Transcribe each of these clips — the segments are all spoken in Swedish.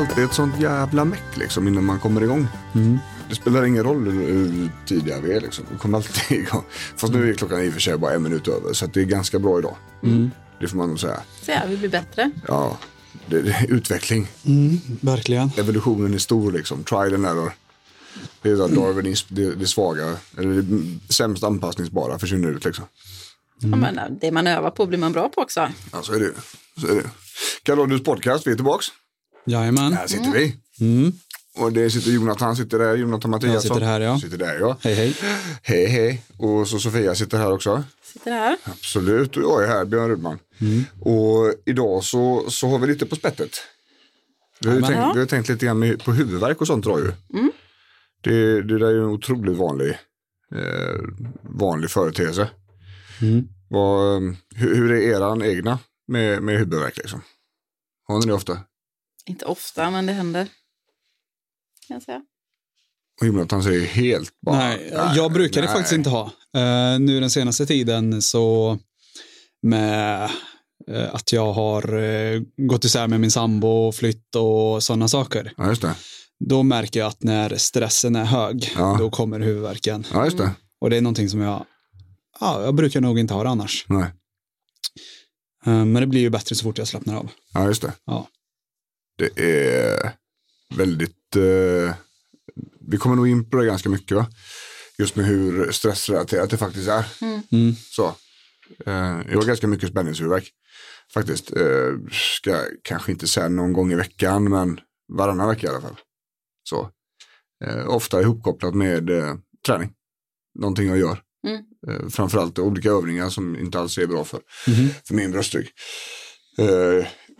Alltid ett sånt jävla meck liksom innan man kommer igång. Det spelar ingen roll hur tidiga vi är liksom. Vi kommer alltid igång. Fast nu är klockan i och för sig bara en minut över så att det är ganska bra idag. Det får man nog säga. Så ja, vi blir bättre. Ja, det, det utveckling. Verkligen. Evolutionen är stor liksom. Trial and error. Det är darwinism, det, det svaga, eller det sämst anpassningsbara försvinner ut liksom. Ja, men, äh, det man övar på blir man bra på också. Ja, så är det. Så är det. Karolus podcast, vi är tillbaks. Jajamän. Här sitter vi. Och det sitter Jonathan, sitter där, Jonathan Mattiasson. sitter här, ja. Sitter där ja. Hej hej. Hej hej. Och så Sofia sitter här också. Sitter här. Absolut, och jag är här, Björn Rudman. Och idag så, så har vi lite på spettet. Vi har, tänkt, vi har tänkt lite grann på huvudvärk och sånt då ju. Det, det där är ju en otroligt vanlig, eh, vanlig företeelse. Vad, eh, hur, hur är eran egna med, med huvudvärk liksom? Har ni det ofta? Inte ofta, men det händer. Kan jag säga. Och Jonathan säger helt bara. Nej, jag brukar det nej. faktiskt inte ha. Eh, nu den senaste tiden så med eh, att jag har uh, gått isär med min sambo och flytt och sådana saker. Ja, just det. Då märker jag att när stressen är hög, Ja. då kommer huvudvärken. Ja, just det. Och det är någonting som jag, ja, jag brukar nog inte ha det annars. Nej. Men det blir ju bättre så fort jag slappnar av. Ja, just det. Ja. Det är väldigt, eh, vi kommer nog in på det ganska mycket va? Just med hur stressrelaterat det faktiskt är. Mm. Så. Eh, jag har ganska mycket spänningshuvudvärk. Faktiskt. Eh, ska kanske inte säga någon gång i veckan men varannan vecka i alla fall. Så. Eh, ofta ihopkopplat med eh, träning. Någonting jag gör. Mm. Eh, framförallt olika övningar som inte alls är bra för, Mhm. för min bröstrygg.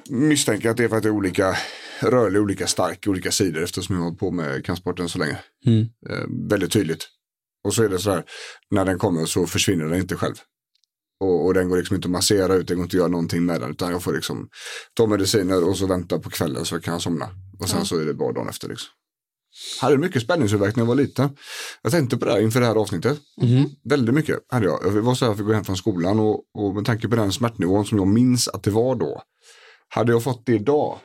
Misstänker att det är för att det är olika rörlig, olika stark, olika sidor eftersom jag har hållit på med kampsporten så länge. Mm. Eh, väldigt tydligt. Och så är det så här, när den kommer så försvinner den inte själv. Och, och den går liksom inte att massera ut, det går inte att göra någonting med den. Utan jag får liksom ta mediciner och så vänta på kvällen så kan jag somna. Och sen så är det bra dagen efter liksom. Hade mycket spänningshuvudvärk när jag var liten. Jag tänkte på det här inför det här avsnittet. Väldigt mycket hade jag. Jag var så här för att gå hem från skolan och, och med tanke på den smärtnivån som jag minns att det var då. Hade jag fått det idag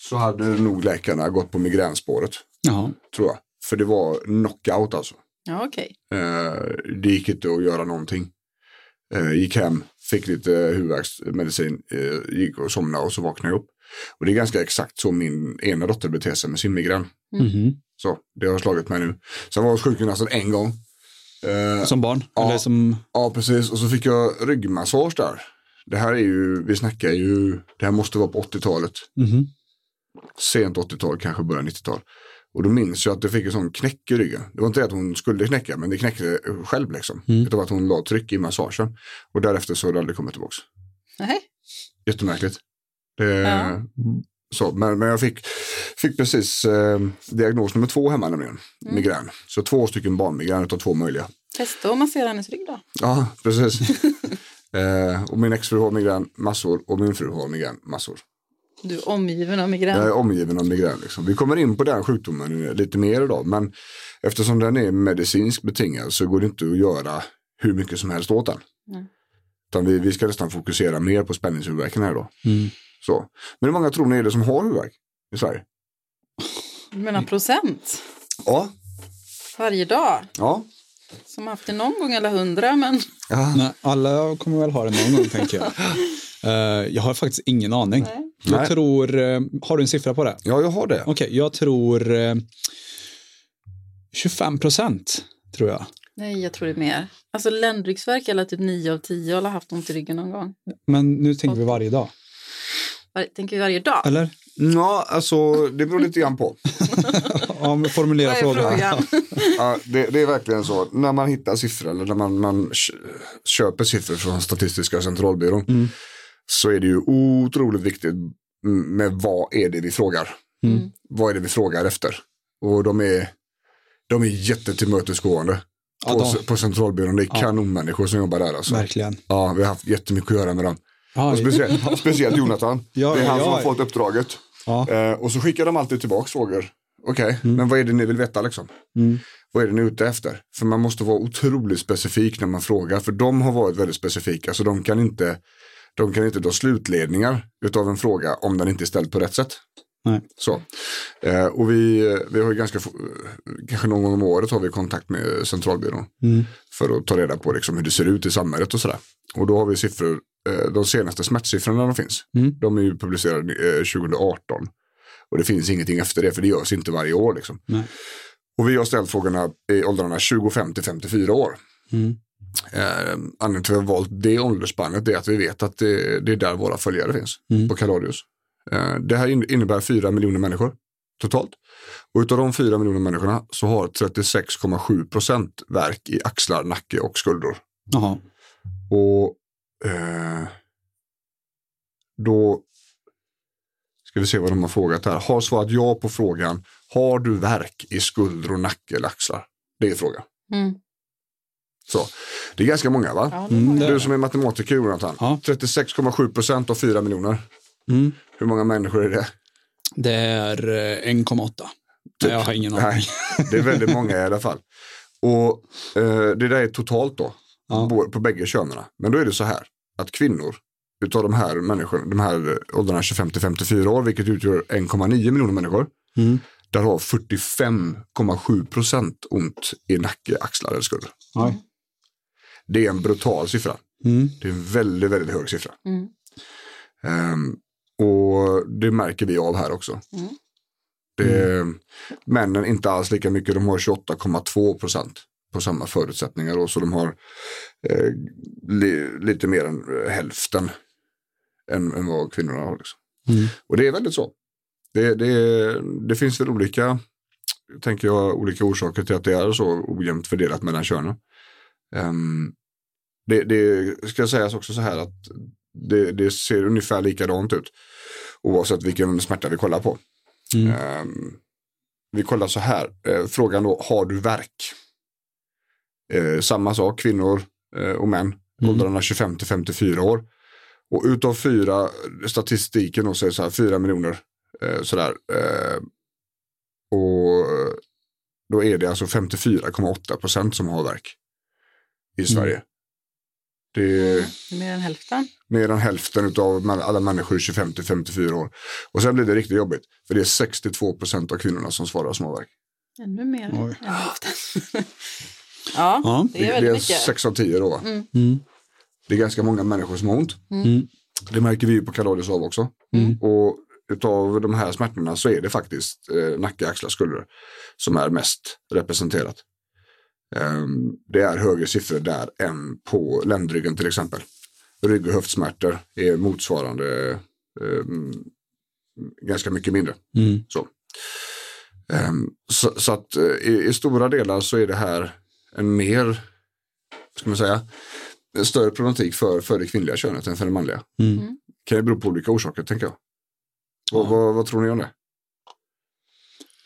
så hade nog läkarna gått på migränspåret. Jaha. Tror jag. För det var knockout alltså. Ja, okej. Eh, det gick inte att göra någonting. Eh, gick hem, fick lite huvudvärksmedicin, eh, gick och somnade och så vaknade jag upp. Och det är ganska exakt så min ena dotter beter sig med sin migrän. Mhm. Så det har slagit mig nu. Sen var jag hos sjukgymnasten en gång. Eh, Som barn? Ja. Eller som... Ja, precis. Och så fick jag ryggmassage där. Det här är ju, vi snackar ju, det här måste vara på 80-talet. Mhm. Sent 80-tal, kanske början 90-tal. Och då minns jag att det fick en sån knäck i ryggen. Det var inte det att hon skulle knäcka, men det knäckte själv liksom. Utav att hon la tryck i massagen. Och därefter så har det aldrig kommit tillbaka. Nej. Jättemärkligt. Det, Ja. så, men, men jag fick, fick precis eh, diagnos nummer två hemma nämligen. Migrän. Så två stycken barnmigrän utav två möjliga. Testa att massera hennes rygg då. Ja, precis. eh, och min exfru har migrän massor och min fru har migrän massor. Du är omgiven av migrän. Jag är omgiven av migrän. Liksom. Vi kommer in på den sjukdomen lite mer idag. Men eftersom den är medicinskt betingad så går det inte att göra hur mycket som helst åt den. Nej. Utan vi, vi ska nästan fokusera mer på spänningshuvudvärken här då. Mm. Så. Men hur många tror ni är det som har huvudvärk i Sverige? Du menar procent? Ja. Varje dag? Ja. Som har haft det någon gång eller hundra, men ja. Nej, alla kommer väl ha det någon gång tänker jag. Eh, jag har faktiskt ingen aning. Nej. Jag Nej. tror, eh, har du en siffra på det? Ja, jag har det. Okej, jag tror eh, 25 procent tror jag. nej, jag tror det är mer. Alltså ländryggsvärk eller typ 9 av 10 har haft ont i ryggen någon gång. Men nu tänker vi varje dag. Var, tänker vi varje dag? Eller? Ja, alltså det beror lite grann på. ja, men formulera frågan. frågan? Ja, det, det är verkligen så. När man hittar siffror eller när man, man kö- köper siffror från Statistiska centralbyrån Mm. så är det ju otroligt viktigt med vad är det vi frågar. Mm. Vad är det vi frågar efter? Och de är, de är jättetillmötesgående Ja, på, de- på centralbyrån. Det är kanonmänniskor som jobbar där. Alltså. Verkligen. Ja, vi har haft jättemycket att göra med dem. Ja, speciellt, speciellt Jonathan. Ja, det är han ja, som har ja. fått uppdraget. Ja. Eh, och så skickar de alltid tillbaka frågor. Okej, men vad är det ni vill veta liksom? Mm. Vad är det ni är ute efter? För man måste vara otroligt specifik när man frågar. För de har varit väldigt specifika. Så de kan inte, de kan inte dra slutledningar utav en fråga om den inte är ställd på rätt sätt. Nej. Så. Eh, och vi, vi har ju ganska, kanske någon gång om året har vi kontakt med centralbyrån. Mm. För att ta reda på liksom hur det ser ut i samhället och sådär. Och då har vi siffror, de senaste smärtsiffrorna de finns. Mm. De är ju publicerade eh, 2018. Och det finns ingenting efter det för det görs inte varje år liksom. Och vi har ställt frågorna i åldrarna 25 till 54 år. Mm. Eh, anledningen till att vi har valt det åldersspannet är att vi vet att det, det är där våra följare finns. Mm. På Kaladius. Eh, det här in- innebär 4 miljoner människor totalt. Och utav de 4 miljoner människorna så har 36,7 procent värk i axlar, nacke och skuldror. Jaha. Och eh, då ska vi se vad de har frågat här. Har svarat ja på frågan. Har du värk i skulder och nacke eller axlar? Det är frågan. Mm. Så, det är ganska många va? Ja, det. Du som är matematiker Jonathan. Ja. 36,7 procent av 4 miljoner. Mm. Hur många människor är det? Det är eh, 1,8. Nej, jag har ingen aning. Nej, det är väldigt många i alla fall. Och eh, det där är totalt då. Ja. På, på bägge könen. Men då är det så här att kvinnor utav de här människorna, de här åldrarna 25 till 54 år, vilket utgör 1,9 miljoner människor. Mm. Där har 45,7 procent ont i nacke, axlar eller skulder. Oj. Det är en brutal siffra. Mm. Det är en väldigt, väldigt hög siffra. Mm. Ehm, och det märker vi av här också. Mm. Det, Männen inte alls lika mycket, de har 28,2 procent på samma förutsättningar. Då, så de har eh, li, lite mer än hälften än, än vad kvinnorna har. Liksom. Mm. Och det är väldigt så. Det, det, det finns väl olika, tänker jag, olika orsaker till att det är så ojämnt fördelat mellan könen. Ehm, det, det ska sägas också så här att det, det ser ungefär likadant ut. Oavsett vilken smärta vi kollar på. Mm. Ehm, vi kollar så här. Eh, frågan då, har du värk? Eh, samma sak, kvinnor eh, och män. Mm. Åldrarna 25 till 54 år. Och utav fyra, statistiken då säger så här, fyra miljoner. Eh, sådär. Eh, och då är det alltså 54,8 procent som har värk. I Sverige. Det är Mer än hälften. mer än hälften av alla människor 25 till 54 år. Och sen blir det riktigt jobbigt. För det är 62 procent av kvinnorna som svarar som har värk. Ännu mer Oj. än hälften. ja, Ja. det är det väldigt är mycket. 6 av 10 då. Mm. Mm. Det är ganska många människor som har ont. Mm. Det märker vi ju på Kaladius av också. Mm. Och utav de här smärtorna så är det faktiskt eh, nacke, axlar, skulder som är mest representerat. Ehm, det är högre siffror där än på ländryggen till exempel. Rygg och höftsmärtor är motsvarande ehm, ganska mycket mindre. Mm. Så, Ehm, så, så att eh, i, i stora delar så är det här en mer, ska man säga, en större problematik för, för det kvinnliga könet än för det manliga. Mm. Kan det bero på olika orsaker tänker jag. Vad, Ja. vad, vad tror ni om det?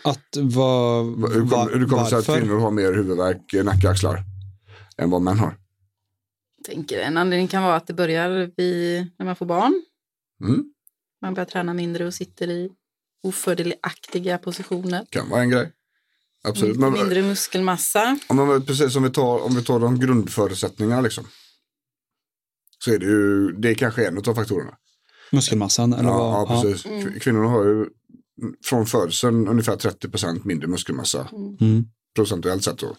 Att vad, Va- Hur kommer hur kommer det sig att kvinnor har mer huvudvärk, eh, nacke, axlar än vad män har? tänker en anledning kan vara att det börjar vid, när man får barn. Mm, Man börjar träna mindre och sitter i ofördelaktiga positioner. kan vara en grej. Absolut. Men, mindre muskelmassa. om man, precis som vi tar, om vi tar de grundförutsättningarna liksom. Så är det ju, det är kanske en av faktorerna. Muskelmassan eller Ja, vad? ja, precis. Kv- Kvinnor har ju från födseln ungefär 30% mindre muskelmassa Mm. procentuellt sett då,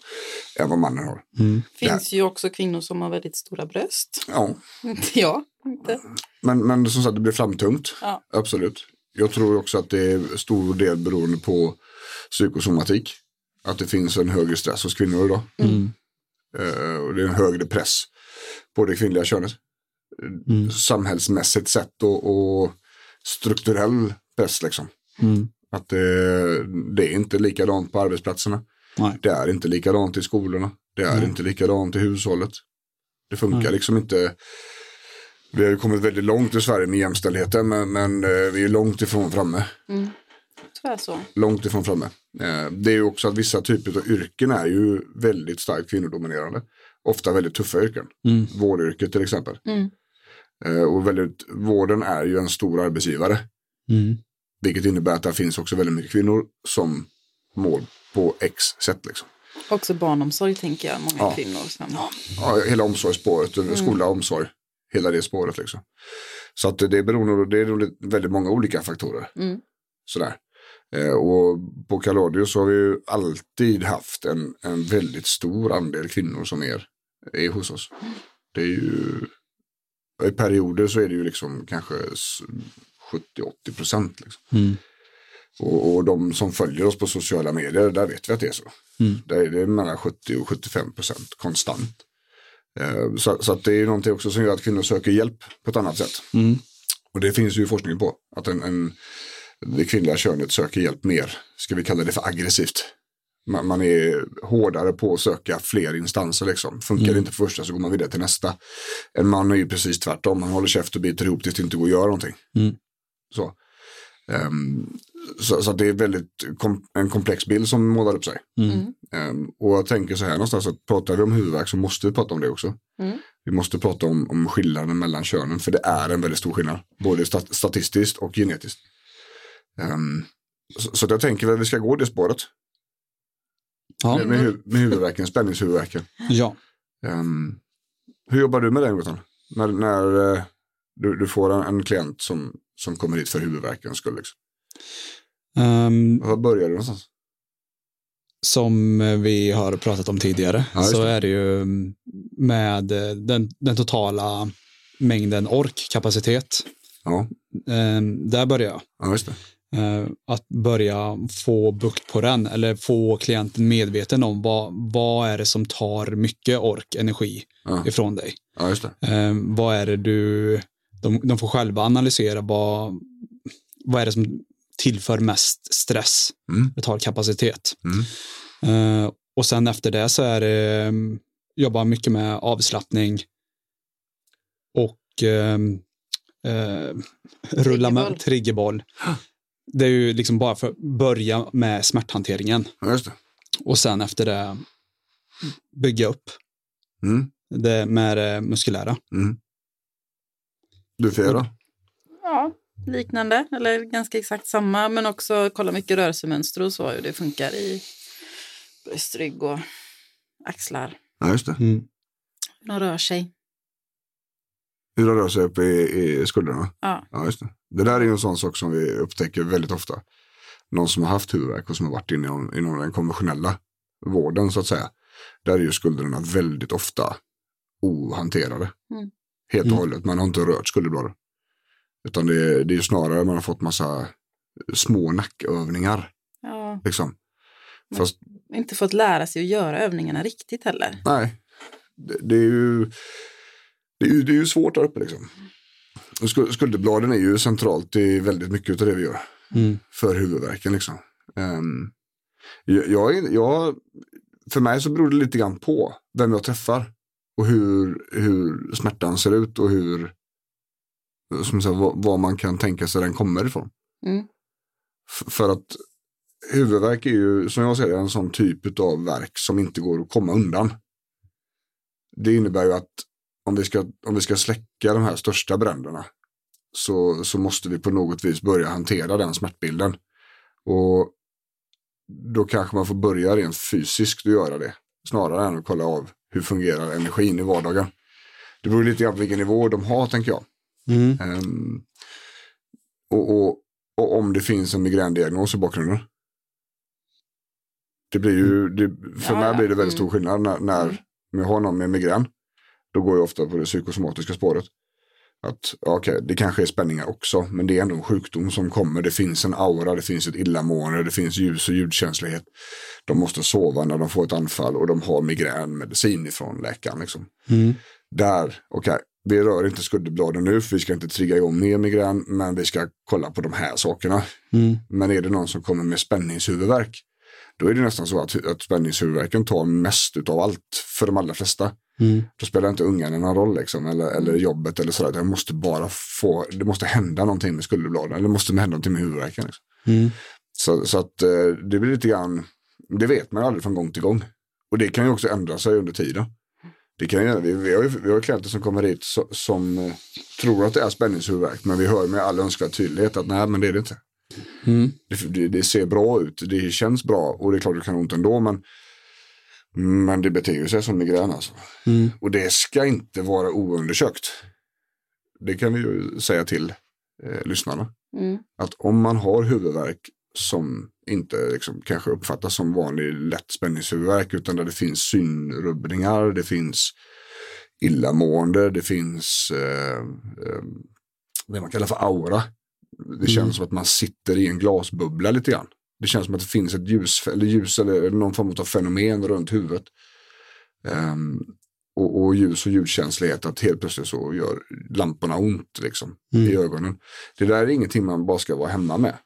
än vad mannen har. Mm. finns ju också kvinnor som har väldigt stora bröst. Ja, Inte jag. Inte. men, men som sagt det blir framtungt. Ja. Absolut. Jag tror också att det är stor del beroende på psykosomatik. Att det finns en högre stress hos kvinnor idag. Mm. Eh, och det är en högre press på det kvinnliga könet. Mm. Samhällsmässigt sett och, och strukturell press liksom. Mm. Att det, det är inte likadant på arbetsplatserna. Nej. Det är inte likadant i skolorna. Det är Nej. inte likadant i hushållet. Det funkar Nej. liksom inte. Vi har ju kommit väldigt långt i Sverige med jämställdheten men, men eh, vi är långt ifrån framme. Mm. Tyvärr så. Långt ifrån framme. Eh, Det är ju också att vissa typer av yrken är ju väldigt starkt kvinnodominerande. Ofta väldigt tuffa yrken. Mm. Vårdyrket till exempel. Mm. Eh, Och väldigt, vården är ju en stor arbetsgivare. Mm. Vilket innebär att det finns också väldigt mycket kvinnor som mål på X sätt. Liksom. Också barnomsorg tänker jag, många Ja. kvinnor. Som... Ja, hela omsorgsspåret, mm. skola, omsorg. Hela det spåret liksom. Så att det beror nog, det är väldigt många olika faktorer. Mm. Sådär. Eh, och på Caladius så har vi ju alltid haft en, en väldigt stor andel kvinnor som är, är hos oss. Det är ju, i perioder så är det ju liksom kanske s- 70-80 procent. Liksom. Mm. Och, och de som följer oss på sociala medier, där vet vi att det är så. Mm. Där är det mellan 70 och 75 procent konstant. Eh, Så, så det är någonting också som gör att kvinnor söker hjälp på ett annat sätt. Mm. Och det finns ju forskning på. Att en, en, det kvinnliga könet söker hjälp mer, ska vi kalla det för aggressivt. Man, man är hårdare på att söka fler instanser liksom. Funkar det inte på första så går man vidare till nästa. En man är ju precis tvärtom, han håller käft och biter ihop tills det inte går att göra någonting. Mm. Så. Ehm, så, så att det är väldigt kom, en komplex bild som målar upp sig. Mm. Ehm, och jag tänker så här någonstans att pratar vi om huvudvärk så måste vi prata om det också. Mm. Vi måste prata om, om skillnaden mellan könen för det är en väldigt stor skillnad. Både stat statistiskt och genetiskt. Ehm, så, så jag tänker att vi ska gå det spåret. Ja. Med, med, hu- med huvudvärken, spänningshuvudvärken. ja. Ehm, hur jobbar du med den Gotland? När, när eh, du, du får en, en klient som, som kommer hit för huvudvärkens skull. Liksom. Ehm, Var börjar du någonstans? som vi har pratat om tidigare Ja, så det. är det ju med eh, den, den totala mängden orkkapacitet. Ja, Ehm, där börjar jag. ja att börja få bukt på den eller få klienten medveten om vad, vad är det som tar mycket ork, energi Ja, ifrån dig. ja just det. Eh, vad är det du, de, de får själva analysera vad, vad är det som tillför mest stress, Mm. det tar kapacitet. Mm. Eh, och sen efter det så är det um, jobba mycket med avslappning och um, eh, rulla med Triggerboll. Det är ju liksom bara för att börja med smärthanteringen Ja, just det. och sen efter det bygga upp Mm. det med det muskulära. Mm. Du Fia då? Ja, liknande eller ganska exakt samma men också kolla mycket rörelsemönster och så hur det funkar i bröst, rygg och axlar. Ja, just det. Mm. Hur de rör sig. Hur det rör sig upp i, i skulderna. Ja. Ja, just det. Det där är ju en sån sak som vi upptäcker väldigt ofta. Någon som har haft huvudvärk och som har varit inne inom, inom den konventionella vården så att säga. Där är ju skulderna väldigt ofta ohanterade. Mm. Helt och Mm. hållet. Man har inte rört skulderbladen. Utan det, är- det är ju snarare man har fått massa små nackövningar. ja, Liksom. Fast inte fått lära sig att göra övningarna riktigt heller. Nej, det, det, är ju, det, är det är ju svårt där uppe liksom. Skulderbladen är ju centralt i väldigt mycket av det vi gör Mm. för huvudvärken. Liksom. Ehm, jag, jag, för mig så beror det lite grann på vem jag träffar och hur, hur smärtan ser ut och hur, som sagt, vad, vad man kan tänka sig den kommer ifrån. Mm. För att huvudvärk är ju, som jag ser det, en sån typ av verk som inte går att komma undan. Det innebär ju att om vi ska, om vi ska släcka de här största bränderna så, så måste vi på något vis börja hantera den smärtbilden. Och då kanske man får börja rent fysiskt att göra det. Snarare än att kolla av hur fungerar energin i vardagen. Det beror lite grann på vilken nivå de har tänker jag. Mm. Ehm, och, och, och om det finns en migrändiagnos i bakgrunden. Det blir ju, det, för Ja, mig ja. blir det väldigt stor skillnad när, när Mm. jag har någon med migrän. Då går jag ofta på det psykosomatiska spåret. Att okej, det kanske är spänningar också, men det är ändå en sjukdom som kommer. Det finns en aura, det finns ett illamående, det finns ljus och ljudkänslighet. De måste sova när de får ett anfall och de har migränmedicin ifrån läkaren. Liksom Mm. där, okej, vi rör inte skulderbladen nu för vi ska inte trigga igång mer migrän men vi ska kolla på de här sakerna. Mm. Men är det någon som kommer med spänningshuvudvärk då är det nästan så att, att spänningshuvudvärken tar mest av allt för de allra flesta. Mm. Då spelar inte ungarna någon roll liksom, eller, eller jobbet eller sådär. Det måste bara få, det måste hända någonting med skulderbladen eller det måste hända någonting med huvudvärken. Liksom. Mm. Så, så att eh, det blir lite grann, det vet man ju aldrig från gång till gång. Och det kan ju också ändra sig under tiden. Det kan ju, vi, vi, har ju vi har klienter som kommer hit so, som eh, tror att det är spänningshuvudvärk men vi hör med all önskvärd tydlighet att nej men det är det inte. Mm. Det, det, det ser bra ut, det känns bra och det är klart du kan ha ont ändå men, men det beter sig som migrän alltså. Mm. Och det ska inte vara oundersökt. Det kan vi ju säga till eh, lyssnarna. Mm. Att om man har huvudvärk som inte liksom, kanske uppfattas som vanlig lätt spänningshuvudvärk utan där det finns synrubbningar, det finns illamående, det finns eh, eh, det man kallar för aura. Det känns Mm. som att man sitter i en glasbubbla lite grann. Det känns som att det finns ett ljus eller, ljus, eller någon form av fenomen runt huvudet. Ehm, och, och ljus och ljudkänslighet att helt plötsligt så gör lamporna ont liksom, Mm. i ögonen. Det där är ingenting man bara ska vara hemma med.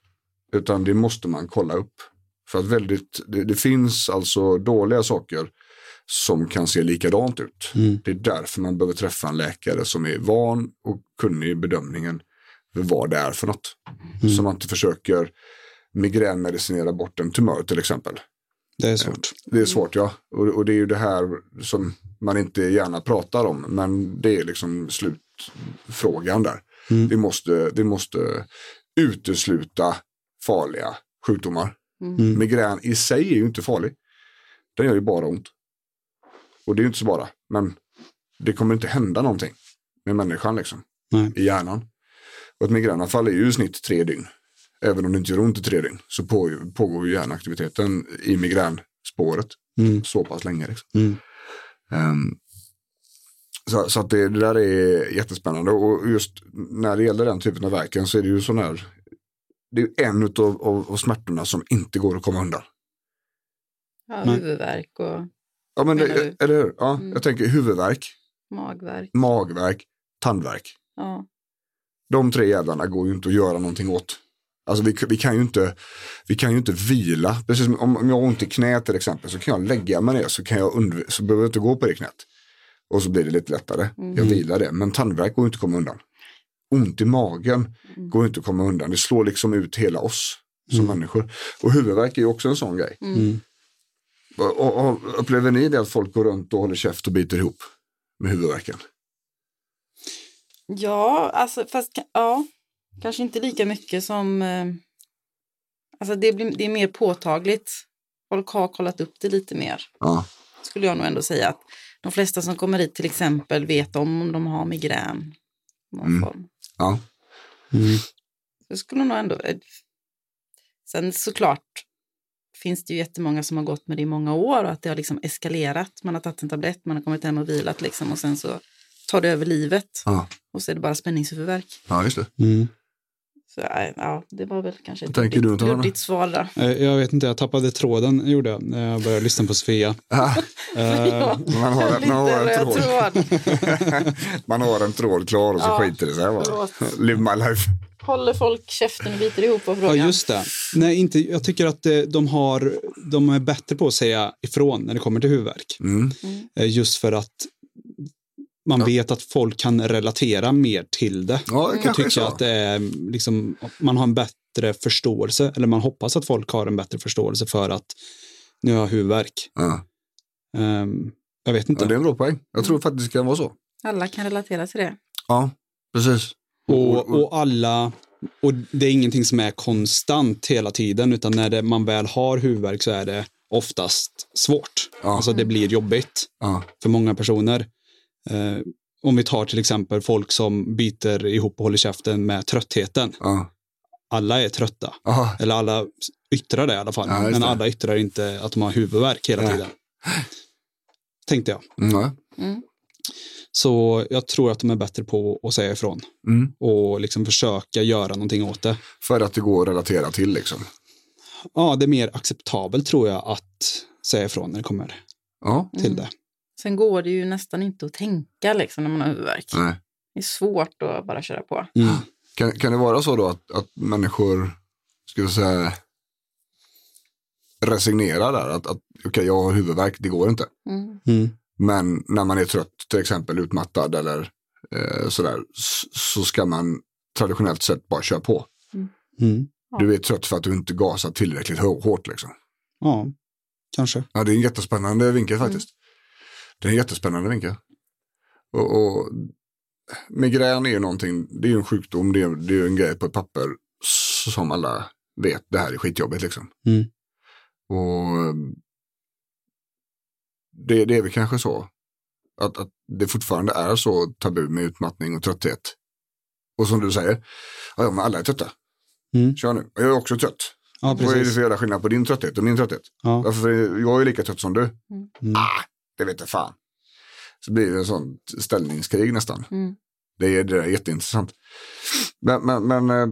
Utan det måste man kolla upp. För att väldigt, det, det finns alltså dåliga saker som kan se likadant ut. Mm. Det är därför man behöver träffa en läkare som är van och kunnig i bedömningen vad det är för något. Mm. Så man inte försöker migränmedicinera bort en tumör till exempel. Det är svårt. Det är svårt ja. Och, och det är ju det här som man inte gärna pratar om. Men det är liksom slutfrågan där. Mm. Vi, måste, vi måste utesluta farliga sjukdomar. Mm. Migrän i sig är ju inte farlig. Den gör ju bara ont. Och det är ju inte så bara. Men det kommer inte hända någonting med människan liksom. Nej. I hjärnan. Och ett migränanfall är ju i snitt tre dygn. Även om det inte gör ont i tre dygn. Så på, pågår ju hjärnaktiviteten i migränspåret Mm. så pass länge. Liksom. Mm. Ehm, så så att det, det där är jättespännande. Och just när det gäller den typen av verken så är det ju sån här. Det är en av, av, av smärtorna som inte går att komma undan. Ja, huvudvärk och Ja, men det, eller hur? Ja, Mm. Jag tänker huvudvärk, magvärk. magvärk, tandvärk. Ja. De tre jävlarna går ju inte att göra någonting åt. Alltså vi, vi, kan ju inte, vi kan ju inte vila. Precis som om, jag har ont i knät till exempel så kan jag lägga mig ner så, kan jag undv- så behöver jag inte gå på det knät. Och så blir det lite lättare. Jag vilar det. Men tandvärk går inte att komma undan. Ont i magen går ju inte att komma undan. Det slår liksom ut hela oss som människor. Och huvudvärk är ju också en sån grej. Mm. Och, och, och, upplever ni det att folk går runt och håller käft och biter ihop med huvudvärken? Ja, alltså fast ja, kanske inte lika mycket som, eh, alltså det, blir, det är mer påtagligt. Folk har kollat upp det lite mer, Ja. skulle jag nog ändå säga. att De flesta som kommer hit till exempel vet om om de har migrän. Någon Mm. form. ja. Mm. Så skulle nog ändå, eh, sen såklart finns det ju jättemånga som har gått med det i många år och att det har liksom eskalerat. Man har tagit en tablett, man har kommit hem och vilat liksom och sen så tar det över livet. Ja. Och så är det bara spänningshuvudvärk. ja, just det. Mm. Så nej, ja, det var väl kanske ett tänker du, luddigt, Tana? luddigt svar där. Eh, Jag vet inte, jag tappade tråden gjorde jag när jag började lyssna på Sofia. Ah, man, har, man, Lite har en tråd. man har en tråd klar och så Ja, skiter det sig. Live my life. Håller folk käften och biter ihop på Ja, frågan? just det. Nej, inte, jag tycker att eh, de, har, de är bättre på att säga ifrån när det kommer till huvudvärk. Mm. Eh, Just för att man Ja. vet att folk kan relatera mer till det. Ja, det tycker så. att det är, liksom, man har en bättre förståelse, eller man hoppas att folk har en bättre förståelse för att nu har jag huvudvärk. Ja. Ehm, jag vet ja, inte. det är en bra poäng. Jag tror faktiskt det kan vara så. Alla kan relatera till det. Ja, precis. Och, och alla, och det är ingenting som är konstant hela tiden, utan när det, man väl har huvudvärk så är det oftast svårt. Ja. Alltså det blir jobbigt Ja, för många personer. Eh, om vi tar till exempel folk som biter ihop och håller käften med tröttheten. ja. Alla är trötta, ja. eller alla yttrar det i alla fall, Ja, men alla yttrar inte att de har huvudvärk hela Nej. tiden. Tänkte jag. Mm, ja. Mm. Så jag tror att de är bättre på att säga ifrån Mm. och liksom försöka göra någonting åt det. För att det går att relatera till liksom. Ja, det är mer acceptabelt tror jag att säga ifrån när det kommer Ja, till det. Sen går det ju nästan inte att tänka liksom när man har huvudvärk. nej. Det är svårt att bara köra på. Mm. Kan, kan det vara så då att, att människor, ska vi säga, resignerar där? Att, att okej, jag har huvudvärk, det går inte. Mm. Mm. Men när man är trött, till exempel utmattad eller eh, sådär, så ska man traditionellt sett bara köra på. Mm. Du är trött för att du inte gasar tillräckligt hå- hårt liksom. Ja, kanske. Ja, det är en jättespännande vinkel faktiskt. Det är en jättespännande vinkel. Och, och migrän är ju någonting, det är ju en sjukdom, det är, det är ju en grej på ett papper som alla vet, det här är skitjobbigt liksom. Mm. Och det, det är väl kanske så. Att, att det fortfarande är så tabu med utmattning och trötthet. Och som du säger, ja, men alla är trötta. Mm. Kör nu. Jag är också trött. Ja, Vad är det för jävla skillnad på din trötthet och min trötthet? Ja. Varför är jag är lika trött som du. Mm. Ah, det vet jag fan. Så blir det en sån ställningskrig nästan. Mm. Det är, det är jätteintressant. Men, men, men eh,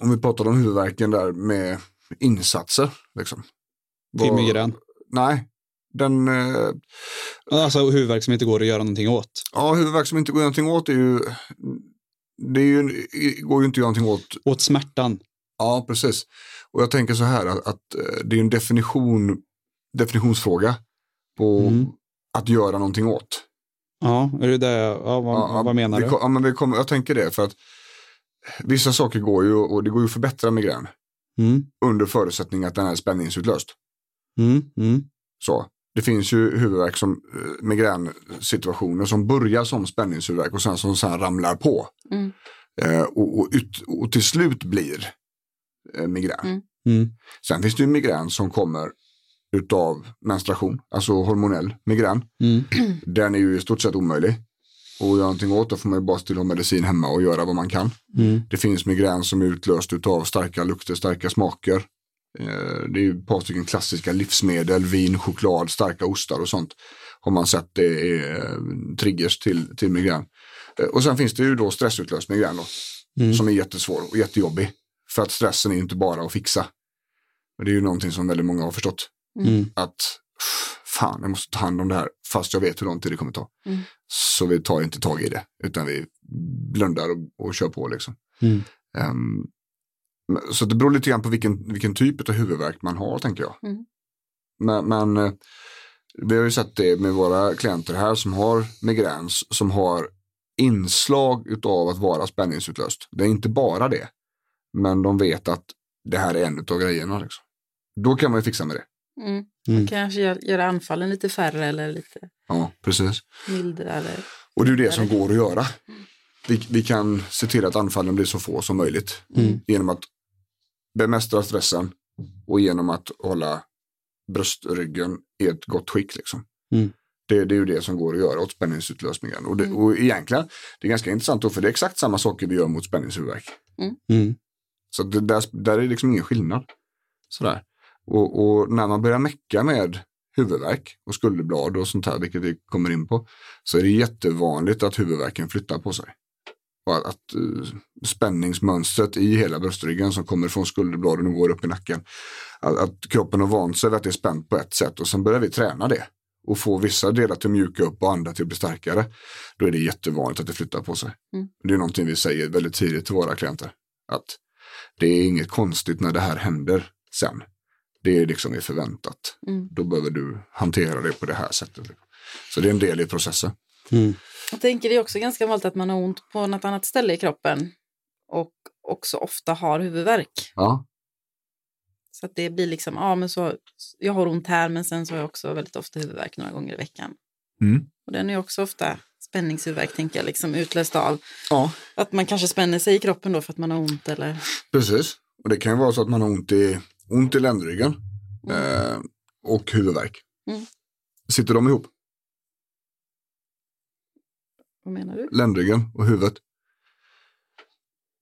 om vi pratar om huvudvärken där med insatser. Liksom. Till migrän. Nej, den, eh, Alltså huvudvärk som inte går att göra någonting åt. ja huvudvärk som inte går någonting åt är ju, det är ju, går ju inte att göra någonting åt Åt smärtan. Ja, precis. Och jag tänker så här att, att eh, det är en definition, definitionsfråga på Mm. att göra någonting åt. Ja, är det det? Ja, vad, Ja, vad menar vi, du? Ja, men vi kommer, jag tänker det för att vissa saker går ju och det går ju att förbättra migrän Mm. under förutsättning att den är spänningsutlöst. Mm. Mm. Så. Det finns ju huvudvärk som eh, migränsituationer som börjar som spänningshuvudvärk och sen som sen ramlar på. Mm. Eh, och, och, ut, och till slut blir eh, migrän. Mm. Mm. Sen finns det ju migrän som kommer utav menstruation, alltså hormonell migrän. Mm. Den är ju i stort sett omöjlig. Och göra någonting åt det får man ju bara till ha medicin hemma och göra vad man kan. Mm. Det finns migrän som är utlöst utav starka lukter, starka smaker. Eh, Det är ju ett par stycken klassiska livsmedel, vin, choklad, starka ostar och sånt. Har man sett det är eh, triggers till, till migrän. Eh, Och sen finns det ju då stressutlöst migrän då. Mm. Som är jättesvår och jättejobbig. För att stressen är inte bara att fixa. Men det är ju någonting som väldigt många har förstått. Mm. Att "Pff, fan, jag måste ta hand om det här fast jag vet hur lång tid det kommer ta. Mm. Så vi tar inte tag i det utan vi blundar och, och kör på liksom. Mm. Men- så det beror lite grann på vilken, vilken typ av huvudvärk man har tänker jag. Mm. Men, men eh, vi har ju sett det med våra klienter här som har migräns som har inslag utav att vara spänningsutlöst. Det är inte bara det. Men de vet att det här är en av grejerna. Liksom. Då kan man ju fixa med det. Mm. Mm. Kanske gör- göra anfallen lite färre eller lite Ja, precis. mildare. Eller... Och det är det som går att göra. Vi, vi kan se till att anfallen blir så få som möjligt. Mm. Genom att bemästra stressen och genom att hålla bröstryggen i ett gott skick. Liksom. Mm. Det, det är ju det som går att göra åt spänningsutlösningen. Och, det, Mm. och egentligen, det är ganska intressant då, för det är exakt samma saker vi gör mot spänningshuvudvärk. Mm. Så det, där, där är liksom ingen skillnad. Sådär. Och, och när man börjar mecka med huvudvärk och skulderblad och sånt här, vilket vi kommer in på, så är det jättevanligt att huvudvärken flyttar på sig. Och att, att eh, spänningsmönstret i hela bröstryggen som kommer från skulderbladen och går upp i nacken, att, att kroppen har vant sig vid att det är spänt på ett sätt och sen börjar vi träna det och få vissa delar till att mjuka upp och andra till att bli starkare, då är det jättevanligt att det flyttar på sig. Mm. Det är någonting vi säger väldigt tidigt till våra klienter. Att det är inget konstigt när det här händer sen. Det är liksom är förväntat. Mm. Då behöver du hantera det på det här sättet. Så det är en del i processen. Mm. Jag tänker det är också ganska vanligt att man har ont på något annat ställe i kroppen och också ofta har huvudvärk. Ja, Så att det blir liksom, ja men så, jag har ont här men sen så har jag också väldigt ofta huvudvärk några gånger i veckan. Mm. Och den är också ofta spänningshuvudvärk tänker jag, liksom utlöst av ja att man kanske spänner sig i kroppen då för att man har ont eller precis. Och det kan ju vara så att man har ont i, ont i ländryggen eh, och huvudvärk. Mm. Sitter de ihop? vad menar du? Ländryggen och huvudet?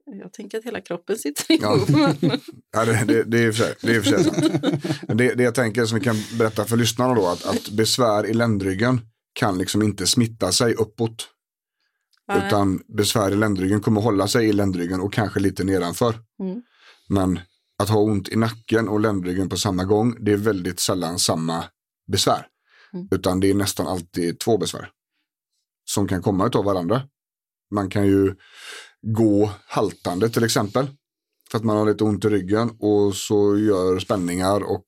Jag tänker att hela kroppen sitter Ja. ihop. men- Ja, det, det, det är i och för sig, det är i och för sig sant. Det, det jag tänker som vi kan berätta för lyssnarna då, att, att besvär i ländryggen kan liksom inte smitta sig uppåt. Nej. Utan besvär i ländryggen kommer hålla sig i ländryggen och kanske lite nedanför. Mm. Men att ha ont i nacken och ländryggen på samma gång, det är väldigt sällan samma besvär. Mm. Utan det är nästan alltid två besvär. Som kan komma av varandra. Man kan ju gå haltande till exempel. För att man har lite ont i ryggen och så gör spänningar och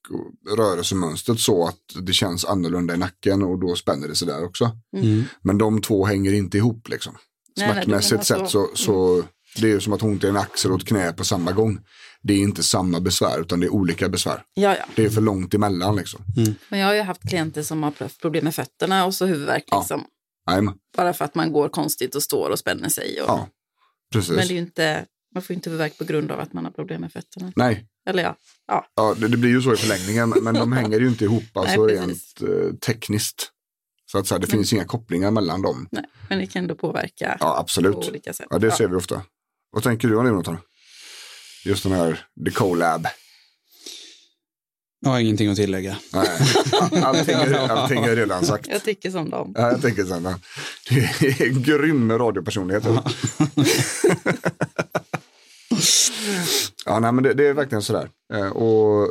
rörelsemönstret så att det känns annorlunda i nacken och då spänner det sig där också. Mm. Men de två hänger inte ihop liksom. Nej, nej, du Smärtmässigt sett så. så, så det är som att ha ont i en axel och ett knä på samma gång. Det är inte samma besvär utan det är olika besvär. Ja, ja. Det är för långt emellan liksom. Men jag har ju haft klienter som har problem med fötterna och så huvudvärk. Ja. Liksom, Jajamän. Bara för att man går konstigt och står och spänner sig. Och, Ja, precis. men det är ju inte, man får ju inte huvudvärk på grund av att man har problem med fötterna. Nej, Eller ja, ja. ja, det, det blir ju så i förlängningen men de hänger ju inte ihop alltså Nej, rent eh, tekniskt. Så att säga, det finns inga kopplingar mellan dem. Nej, men det kan ändå påverka Ja, på absolut. olika sätt. Ja, det ser vi ofta. Vad tänker du om det Jonathan? Just den här The Colab. Jag har ingenting att tillägga. Nej, allting är, allting är redan sagt. Jag tycker som dem. Ja, jag tänker sen. Det är en grym radiopersonlighet. ja, nej, men det, det är verkligen sådär. Eh, Och